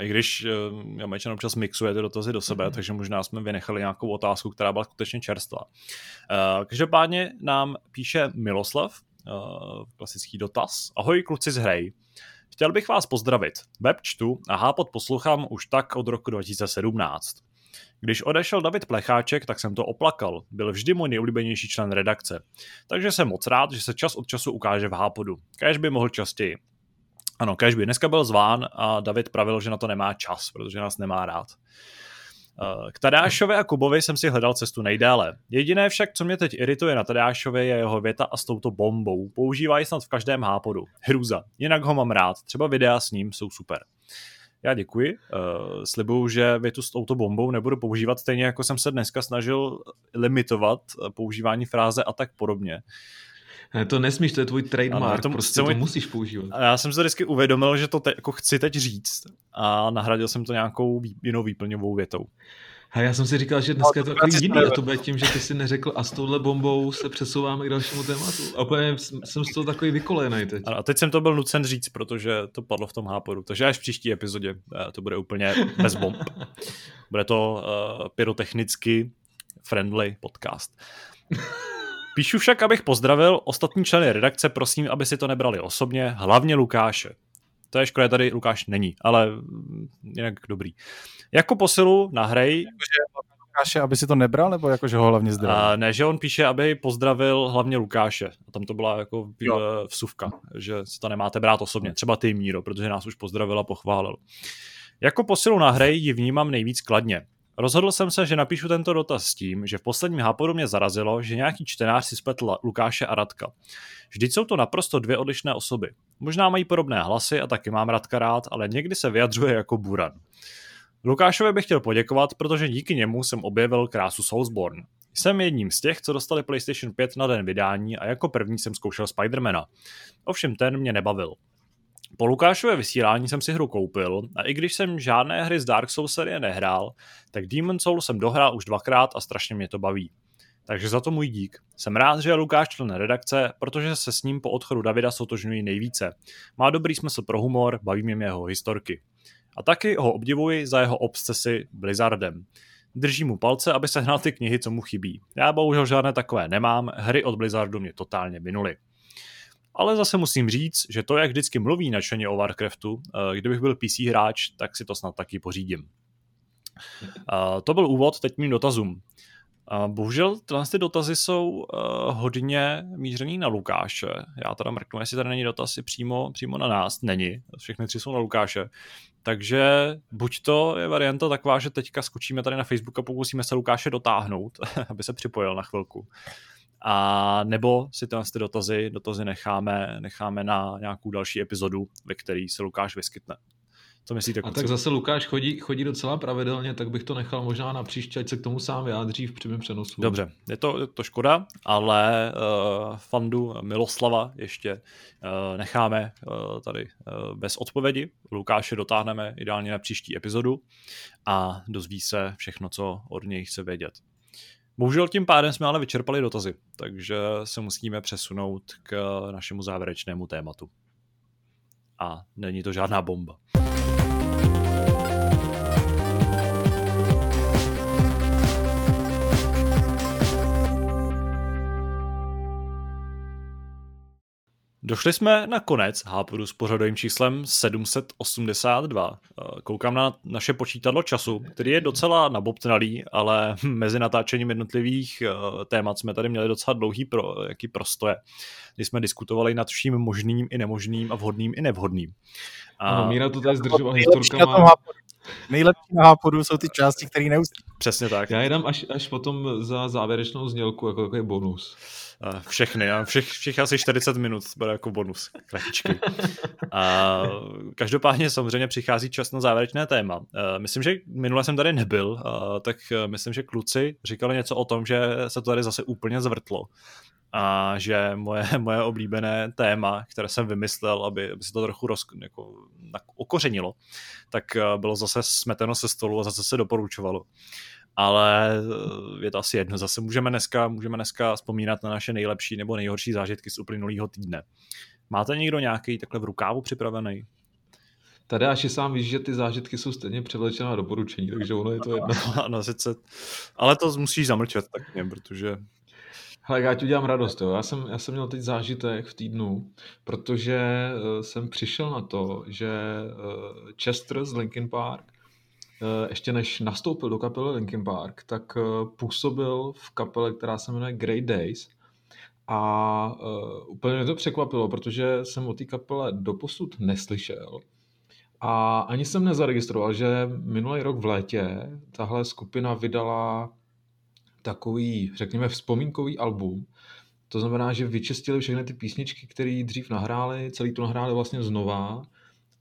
i když uh, Jamajčan občas mixuje ty dotazy do sebe, mm. takže možná jsme vynechali nějakou otázku, která byla skutečně čerstvá. Uh, každopádně nám píše Miloslav, klasický dotaz. Ahoj kluci z hry. Chtěl bych vás pozdravit. Web čtu a hápot poslouchám už tak od roku 2017. Když odešel David Plecháček, tak jsem to oplakal. Byl vždy můj nejoblíbenější člen redakce. Takže jsem moc rád, že se čas od času ukáže v Hápodu. Kéž by mohl častěji. Ano, Kéž by dneska byl zván a David pravil, že na to nemá čas, protože nás nemá rád. Eh, k Tadášovi a Kubovi jsem si hledal cestu nejdále. Jediné však, co mě teď irituje na Tadášovi, je jeho věta a s touto bombou. Používají snad v každém hápodu. Hruza. Jinak ho mám rád. Třeba videa s ním jsou super. Já děkuji. Uh, slibuju, že větu s touto bombou nebudu používat stejně jako jsem se dneska snažil limitovat používání fráze a tak podobně. Ne, to nesmíš, to je tvůj trademark, ano, to, prostě můj... to musíš používat. Já jsem se vždycky uvědomil, že to te, jako chci teď říct a nahradil jsem to nějakou jinou výplňovou větou. A já jsem si říkal, že dneska je to takový jiný a to bude tím, že ty si neřekl a s touhle bombou se přesouváme k dalšímu tématu. A úplně jsem z toho takový vykolejený teď. A teď jsem to byl nucen říct, protože to padlo v tom háporu. Takže až v příští epizodě eh, to bude úplně bez bomb. Bude to uh, pyrotechnicky friendly podcast. Píšu však, abych pozdravil ostatní členy redakce, prosím, aby si to nebrali osobně, hlavně Lukáše. To je škoda, tady Lukáš není, ale jinak dobrý. Jako posilu na hrej... Lukáše, aby si to nebral, nebo jako, že ho hlavně zdraví? ne, že on píše, aby pozdravil hlavně Lukáše. A tam to byla jako jo. vsuvka, že si to nemáte brát osobně. Třeba ty, Míro, protože nás už pozdravil a pochválil. Jako posilu na hrej ji vnímám nejvíc kladně. Rozhodl jsem se, že napíšu tento dotaz s tím, že v posledním hápodu mě zarazilo, že nějaký čtenář si spletl Lukáše a Radka. Vždyť jsou to naprosto dvě odlišné osoby. Možná mají podobné hlasy a taky mám Radka rád, ale někdy se vyjadřuje jako Buran. Lukášovi bych chtěl poděkovat, protože díky němu jsem objevil krásu Soulsborne. Jsem jedním z těch, co dostali PlayStation 5 na den vydání a jako první jsem zkoušel Spidermana. Ovšem ten mě nebavil. Po Lukášové vysílání jsem si hru koupil a i když jsem žádné hry z Dark Souls série nehrál, tak Demon Soul jsem dohrál už dvakrát a strašně mě to baví. Takže za to můj dík. Jsem rád, že je Lukáš člen redakce, protože se s ním po odchodu Davida sotožňuji nejvíce. Má dobrý smysl pro humor, baví mě jeho historky. A taky ho obdivuji za jeho obsesy Blizzardem. Držím mu palce, aby sehnal ty knihy, co mu chybí. Já bohužel žádné takové nemám, hry od Blizzardu mě totálně minuly. Ale zase musím říct, že to, jak vždycky mluví nadšeně o Warcraftu, eh, kdybych byl PC hráč, tak si to snad taky pořídím. Eh, to byl úvod teď mým dotazům. Uh, bohužel tyhle ty dotazy jsou hodně mířený na Lukáše. Já teda mrknu, jestli tady není dotaz i přímo, přímo na nás. Není. Všechny tři jsou na Lukáše. Takže buď to je varianta taková, že teďka skočíme tady na Facebook a pokusíme se Lukáše dotáhnout, aby se připojil na chvilku a nebo si tyhle ty dotazy, dotazy necháme, necháme na nějakou další epizodu, ve které se Lukáš vyskytne. Co myslíte? A tak zase Lukáš chodí, chodí docela pravidelně, tak bych to nechal možná na příště, ať se k tomu sám vyjádří v přímém přenosu. Dobře, je to, je to škoda, ale uh, fandu Miloslava ještě uh, necháme uh, tady uh, bez odpovědi. Lukáše dotáhneme ideálně na příští epizodu a dozví se všechno, co od něj chce vědět. Bohužel tím pádem jsme ale vyčerpali dotazy, takže se musíme přesunout k našemu závěrečnému tématu. A není to žádná bomba. Došli jsme na konec Hápodu s pořadovým číslem 782. Eh, koukám na naše počítadlo času, který je docela nabobtnalý, ale mezi natáčením jednotlivých eh, témat jsme tady měli docela dlouhý pro, jaký prostoje, kdy jsme diskutovali nad vším možným i nemožným a vhodným i nevhodným. A... Ano, Míra to tady zdržovala historkama. Nejlepší na hápodu jsou ty části, které neustí. Přesně tak. Já jedám až, až potom za závěrečnou znělku, jako takový bonus. Všechny, všech, všech asi 40 minut bude jako bonus, kratičky. A každopádně samozřejmě přichází čas na závěrečné téma. Myslím, že minule jsem tady nebyl, tak myslím, že kluci říkali něco o tom, že se to tady zase úplně zvrtlo a že moje, moje oblíbené téma, které jsem vymyslel, aby, aby se to trochu roz, jako, okořenilo, tak bylo zase smeteno se stolu a zase se doporučovalo ale eh, je to asi jedno. Zase můžeme dneska, můžeme dneska vzpomínat na naše nejlepší nebo nejhorší zážitky z uplynulého týdne. Máte někdo nějaký takhle v rukávu připravený? Tady až si sám víš, že ty zážitky jsou stejně převlečená doporučení, takže ono je to jedno. no, sice, ale to musíš zamlčet tak mě, protože... Hele, já ti udělám radost, jo. Já jsem, já jsem měl teď zážitek v týdnu, protože uh, jsem přišel na to, že uh, Chester z Linkin Park Eh, ještě než nastoupil do kapely Linkin Park, tak eh, působil v kapele, která se jmenuje Great Days. A úplně mě to překvapilo, protože jsem o té kapele doposud neslyšel. A ani jsem nezaregistroval, že minulý rok v létě tahle skupina vydala takový, řekněme, vzpomínkový album. To znamená, že vyčistili všechny ty písničky, které dřív nahráli, celý to nahráli vlastně znova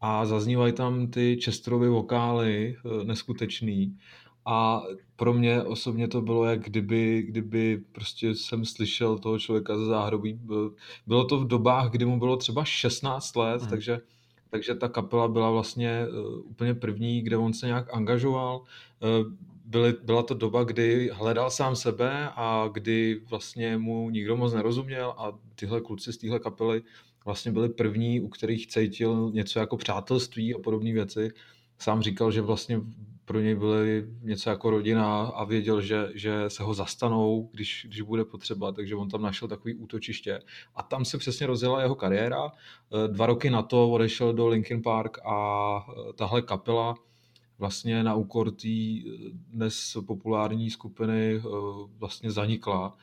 a zaznívají tam ty Chesterovy vokály eh, neskutečný a pro mě osobně to bylo, jak kdyby, kdyby prostě jsem slyšel toho člověka ze záhrobí. Bylo to v dobách, kdy mu bylo třeba 16 let, hmm. takže, takže ta kapela byla vlastně uh, úplně první, kde on se nějak angažoval. Byly, byla to doba, kdy hledal sám sebe a kdy vlastně mu nikdo moc nerozuměl a tyhle kluci z téhle kapely vlastně byli první, u kterých cítil něco jako přátelství a podobné věci. Sám říkal, že vlastně pro něj byly něco jako rodina a věděl, že, že se ho zastanou, když, když bude potřeba, takže on tam našel takový útočiště. A tam se přesně rozjela jeho kariéra. Dva roky na to odešel do Linkin Park a eh, tahle kapela vlastně na úkor té eh, dnes populární skupiny vlastně zanikla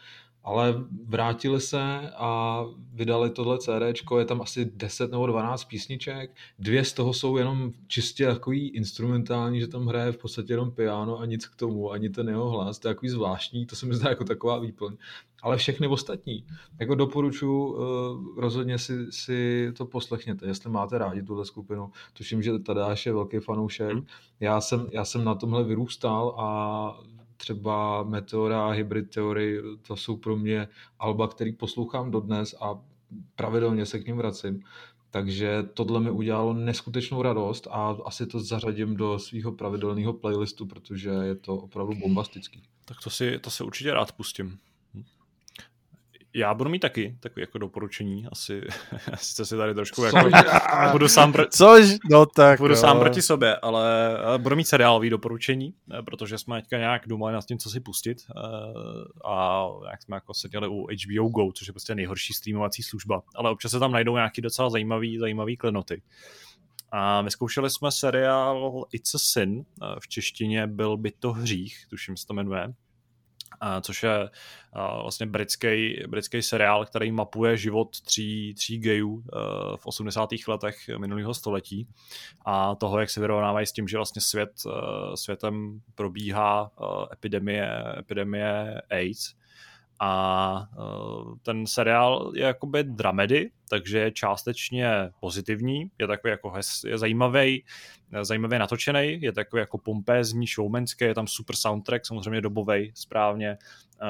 ale vrátili se a vydali tohle CD, je tam asi 10 nebo 12 písniček, dvě z toho jsou jenom čistě takový instrumentální, že tam hraje v podstatě jenom piano a nic k tomu, ani ten jeho hlas, to je takový zvláštní, to se mi zdá jako taková výplň. Ale všechny ostatní, jako doporučuji, uh, rozhodně si, si to poslechněte, jestli máte rádi tuhle skupinu. Tuším, že Tadáš je velký fanoušek. Hmm. Já jsem, já jsem na tomhle vyrůstal a třeba Meteora, Hybrid Theory, to jsou pro mě alba, který poslouchám dodnes a pravidelně se k ním vracím. Takže tohle mi udělalo neskutečnou radost a asi to zařadím do svého pravidelného playlistu, protože je to opravdu bombastický. Tak to si, to se určitě rád pustím já budu mít taky takový jako doporučení, asi sice si tady trošku jako, budu sám, pro... Což? No tak, budu jo. sám proti sobě, ale budu mít seriálový doporučení, eh, protože jsme teďka nějak dumali nad tím, co si pustit eh, a jak jsme jako seděli u HBO Go, což je prostě nejhorší streamovací služba, ale občas se tam najdou nějaký docela zajímavý, zajímavý klenoty. A vyzkoušeli jsme seriál It's a Sin, eh, v češtině byl by to hřích, tuším se to jmenuje, což je vlastně britský, britský seriál, který mapuje život tří, tří gayů e, v 80. letech minulého století a toho, jak se vyrovnávají s tím, že vlastně svět, e, světem probíhá e, epidemie, epidemie AIDS a ten seriál je jakoby dramedy, takže je částečně pozitivní, je takový jako hez, je zajímavý, zajímavě natočený, je takový jako pompézní, showmanský, je tam super soundtrack, samozřejmě dobový, správně,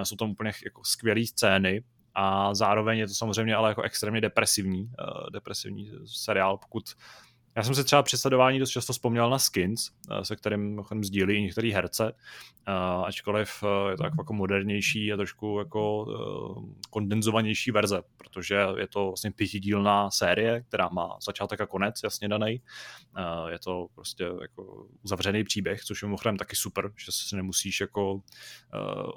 jsou tam úplně jako skvělé scény a zároveň je to samozřejmě ale jako extrémně depresivní, depresivní seriál, pokud já jsem se třeba při sledování dost často vzpomněl na Skins, eh, se kterým sdílí některý herce, eh, ačkoliv eh, je to jako modernější a trošku jako kondenzovanější verze, protože je to vlastně pětidílná série, která má začátek a konec jasně daný. Je to prostě jako uzavřený příběh, což je mimochodem taky super, že se nemusíš jako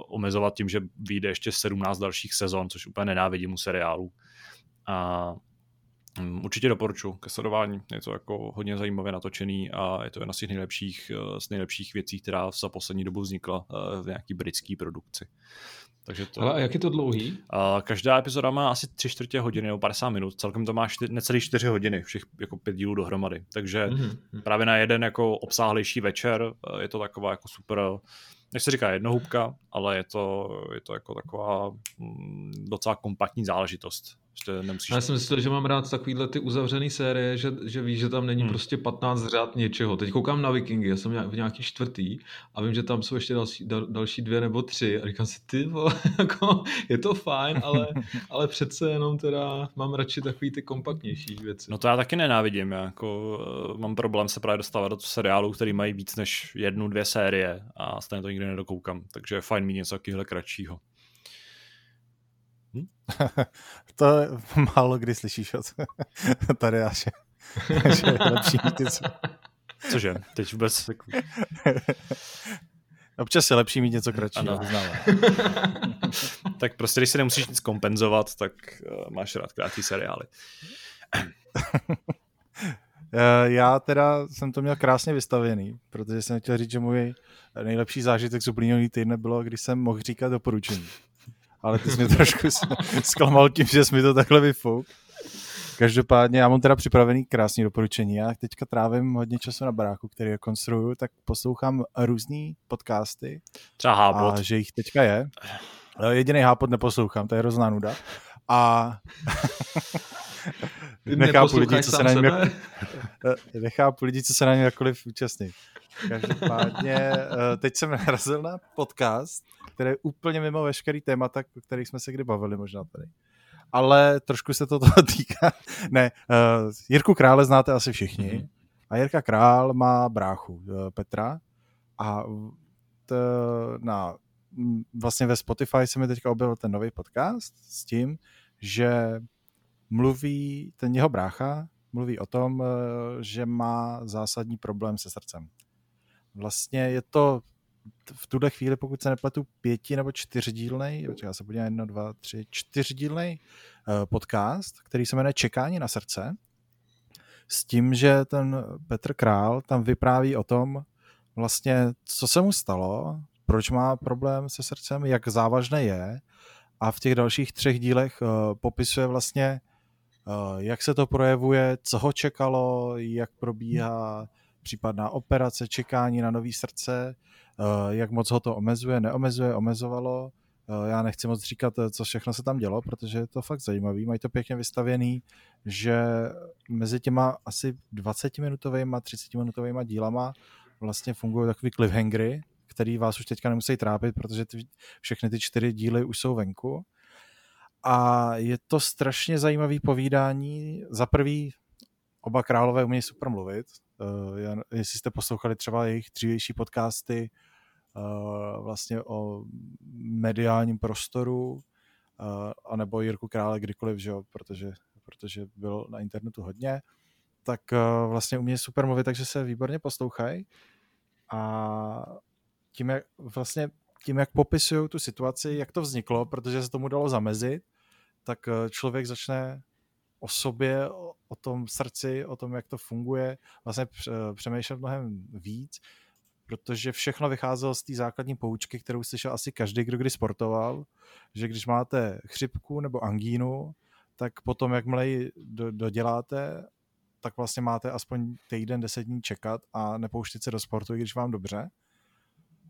omezovat tím, že vyjde ještě 17 dalších sezon, což úplně nenávidím u seriálu. A Mm, určitě doporučuji ke sledování. Je to jako hodně zajímavě natočený a je to jedna z těch nejlepších, eh, z nejlepších věcí, která za poslední dobu vznikla eh, v nějaký britské produkci. Takže to... Ale a jak je to dlouhý? Uh, každá epizoda má asi 3 čtvrtě hodiny nebo 50 minut, celkem to má čty, necelý 4 hodiny, všech jako pět dílů dohromady. Takže mm-hmm. právě na jeden jako obsáhlejší večer je to taková jako super nech se říká jednohubka, ale je to, je to jako taková mm, docela kompaktní záležitost. Prostě nemusíš... Já jsem myslel, že mám rád takovýhle ty uzavřené série, že, že víš, že tam není hmm. prostě 15 řád něčeho. Teď koukám na Vikingy, já jsem v nějaký čtvrtý a vím, že tam jsou ještě další, dal, další dvě nebo tři a říkám si, ty vole, jako, je to fajn, ale, ale přece jenom teda mám radši takový ty kompaktnější věci. No to já taky nenávidím, já jako uh, mám problém se právě dostávat do seriálů, který mají víc než jednu, dvě série a stejně to nikdy nedokoukám, takže je fajn mít něco takového kratšího. Hm? to málo kdy slyšíš od tady že, že je lepší mít něco. Cože? Teď vůbec... Občas je lepší mít něco kratšího, tak prostě, když si nemusíš nic kompenzovat, tak uh, máš rád krátký seriály. Eh, já teda jsem to měl krásně vystavený, protože jsem chtěl říct, že můj nejlepší zážitek z uplynulý týdne bylo, když jsem mohl říkat doporučení ale ty jsi mě trošku zklamal tím, že jsi mi to takhle vyfouk. Každopádně já mám teda připravený krásný doporučení. Já teďka trávím hodně času na baráku, který je konstruuju, tak poslouchám různý podcasty. Třeba Hápot. A že jich teďka je. Jediný Hápot neposlouchám, to je hrozná nuda. A nechápu lidi, co se na něm jak... nechápu lidi, co se na něm jakkoliv účastní. Každopádně eh, teď jsem narazil na podcast, který je úplně mimo veškerý témata, o kterých jsme se kdy bavili možná tady. Ale trošku se to toho týká. Ne, uh, Jirku Krále znáte asi všichni. Mm-hmm. A Jirka Král má bráchu uh, Petra a t, na, vlastně ve Spotify se mi teďka objevil ten nový podcast s tím, že mluví, ten jeho brácha mluví o tom, že má zásadní problém se srdcem. Vlastně je to v tuhle chvíli, pokud se nepletu, pěti nebo čtyřdílnej, já se podívám, jedno, dva, tři, čtyřdílnej uh, podcast, který se jmenuje Čekání na srdce, s tím, že ten Petr Král tam vypráví o tom, vlastně, co se mu stalo, proč má problém se srdcem, jak závažné je a v těch dalších třech dílech uh, popisuje vlastně, jak se to projevuje, co ho čekalo, jak probíhá případná operace, čekání na nový srdce, Eh, jak moc ho to omezuje, neomezuje, omezovalo. Eh, já nechci moc říkat, eh, co všechno se tam dělo, protože je to fakt zajímavý. Mají to pěkně vystavěný, že mezi těma asi 20-minutovými, 30-minutovými dílama vlastně fungují takový cliffhangery, který vás už teďka nemusí trápit, protože ty, všechny ty čtyři díly už jsou venku. A je to strašně zajímavý povídání. Za prvý, oba králové umějí super mluvit. Uh, jestli jste poslouchali třeba jejich dřívější podcasty, uh, vlastně o mediálním prostoru, uh, anebo Jirku Krále kdykoliv, že jo, protože, protože byl na internetu hodně, tak vlastně umějí super mluvit, takže se výborně poslouchají. A tím, jak vlastně tím, jak popisují tu situaci, jak to vzniklo, protože se tomu dalo zamezit, tak člověk začne o sobě, o tom srdci, o tom, jak to funguje, vlastně přemýšlet mnohem víc, protože všechno vycházelo z té základní poučky, kterou slyšel asi každý, kdo kdy sportoval, že když máte chřipku nebo angínu, tak potom, jakmile ji do, doděláte, tak vlastně máte aspoň týden, deset dní čekat a nepouštět se do sportu, i když vám dobře.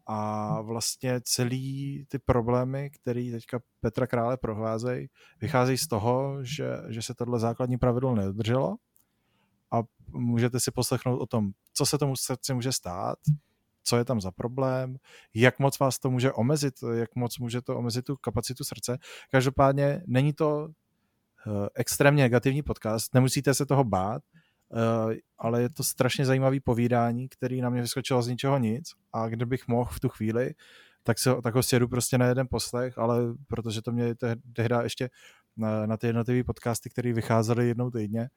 A vlastně celý ty problémy, které teďka Petra Krále prohlázejí, vycházejí z toho, že, že se tohle základní pravidlo nedodrželo. A můžete si poslechnout o tom, co se tomu srdci může stát, co je tam za problém, jak moc vás to může omezit, jak moc může to omezit tu kapacitu srdce. Každopádně není to eh, extrémně negativní podcast, nemusíte se toho bát, ale je to strašně zajímavý povídání, který na mě vyskočilo z ničeho nic a kdybych mohl v tu chvíli, tak, se, tak ho sjedu prostě na jeden poslech, ale protože to mě tehdy ještě na, na ty jednotlivé podcasty, které vycházely jednou týdně,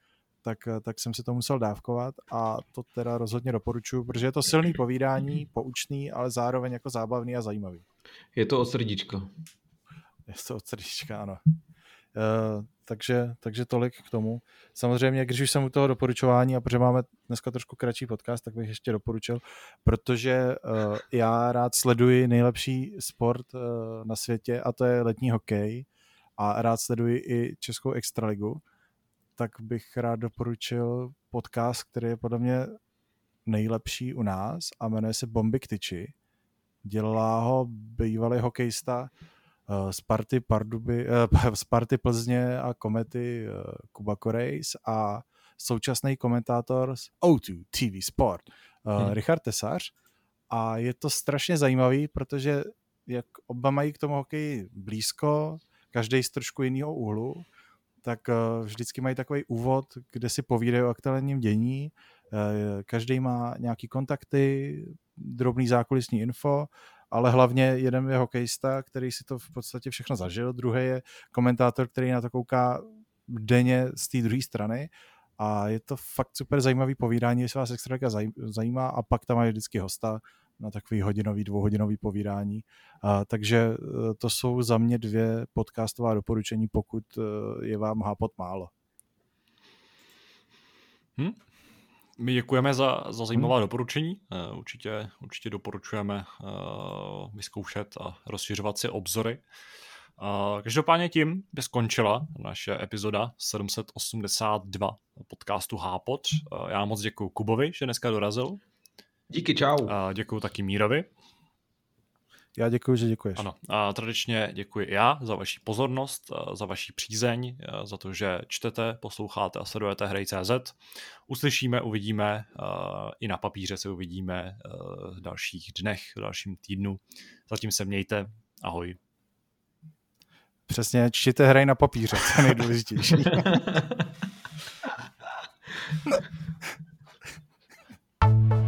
tak, tak jsem si to musel dávkovat a to teda rozhodně doporučuji, protože je to silný povídání, poučný, ale zároveň jako zábavný a zajímavý. Je to od srdíčka. Je to od srdíčka, ano. Uh, takže, takže tolik k tomu. Samozřejmě, když už jsem u toho doporučování, a protože máme dneska trošku kratší podcast, tak bych ještě doporučil, protože uh, já rád sleduji nejlepší sport uh, na světě a to je letní hokej a rád sleduji i Českou extraligu, tak bych rád doporučil podcast, který je podle mě nejlepší u nás a jmenuje se Bomby k tyči. Dělá ho bývalý hokejista Sparty, Parduby, uh, Sparty Plzně a Komety uh, Kuba Korejs a současný komentátor z O2 TV Sport hmm. Richard Tesař a je to strašně zajímavý, protože jak oba mají k tomu hokeji blízko, každý z trošku jiného úhlu, tak vždycky mají takový úvod, kde si povídají o aktuálním dění, každý má nějaký kontakty, drobný zákulisní info, ale hlavně jeden je hokejista, který si to v podstatě všechno zažil, druhý je komentátor, který na to kouká denně z té druhé strany a je to fakt super zajímavý povídání, jestli vás extra zajímá a pak tam mají vždycky hosta na takový hodinový, dvouhodinový povídání. A, takže e, to jsou za mě dvě podcastová doporučení, pokud e, je vám hápot málo. Hmm? My děkujeme za, za zajímavá hmm. doporučení. E, určitě, určitě doporučujeme uh, vyzkoušet a rozšiřovat si obzory. Každopádně tím by skončila naše epizoda 782 podcastu Hápot. Uh, já moc děkuji Kubovi, že dneska dorazil. Díky, čau. A děkuji taky Mírovi. Já děkuji, že děkuješ. Ano, a tradičně děkuji já za vaši pozornost, za vaši přízeň, za to, že čtete, posloucháte a sledujete Hrej.cz. Uslyšíme, uvidíme, i na papíře se uvidíme v dalších dnech, v dalším týdnu. Zatím se mějte, ahoj. Přesně, čtěte hrej na papíře, to je nejdůležitější.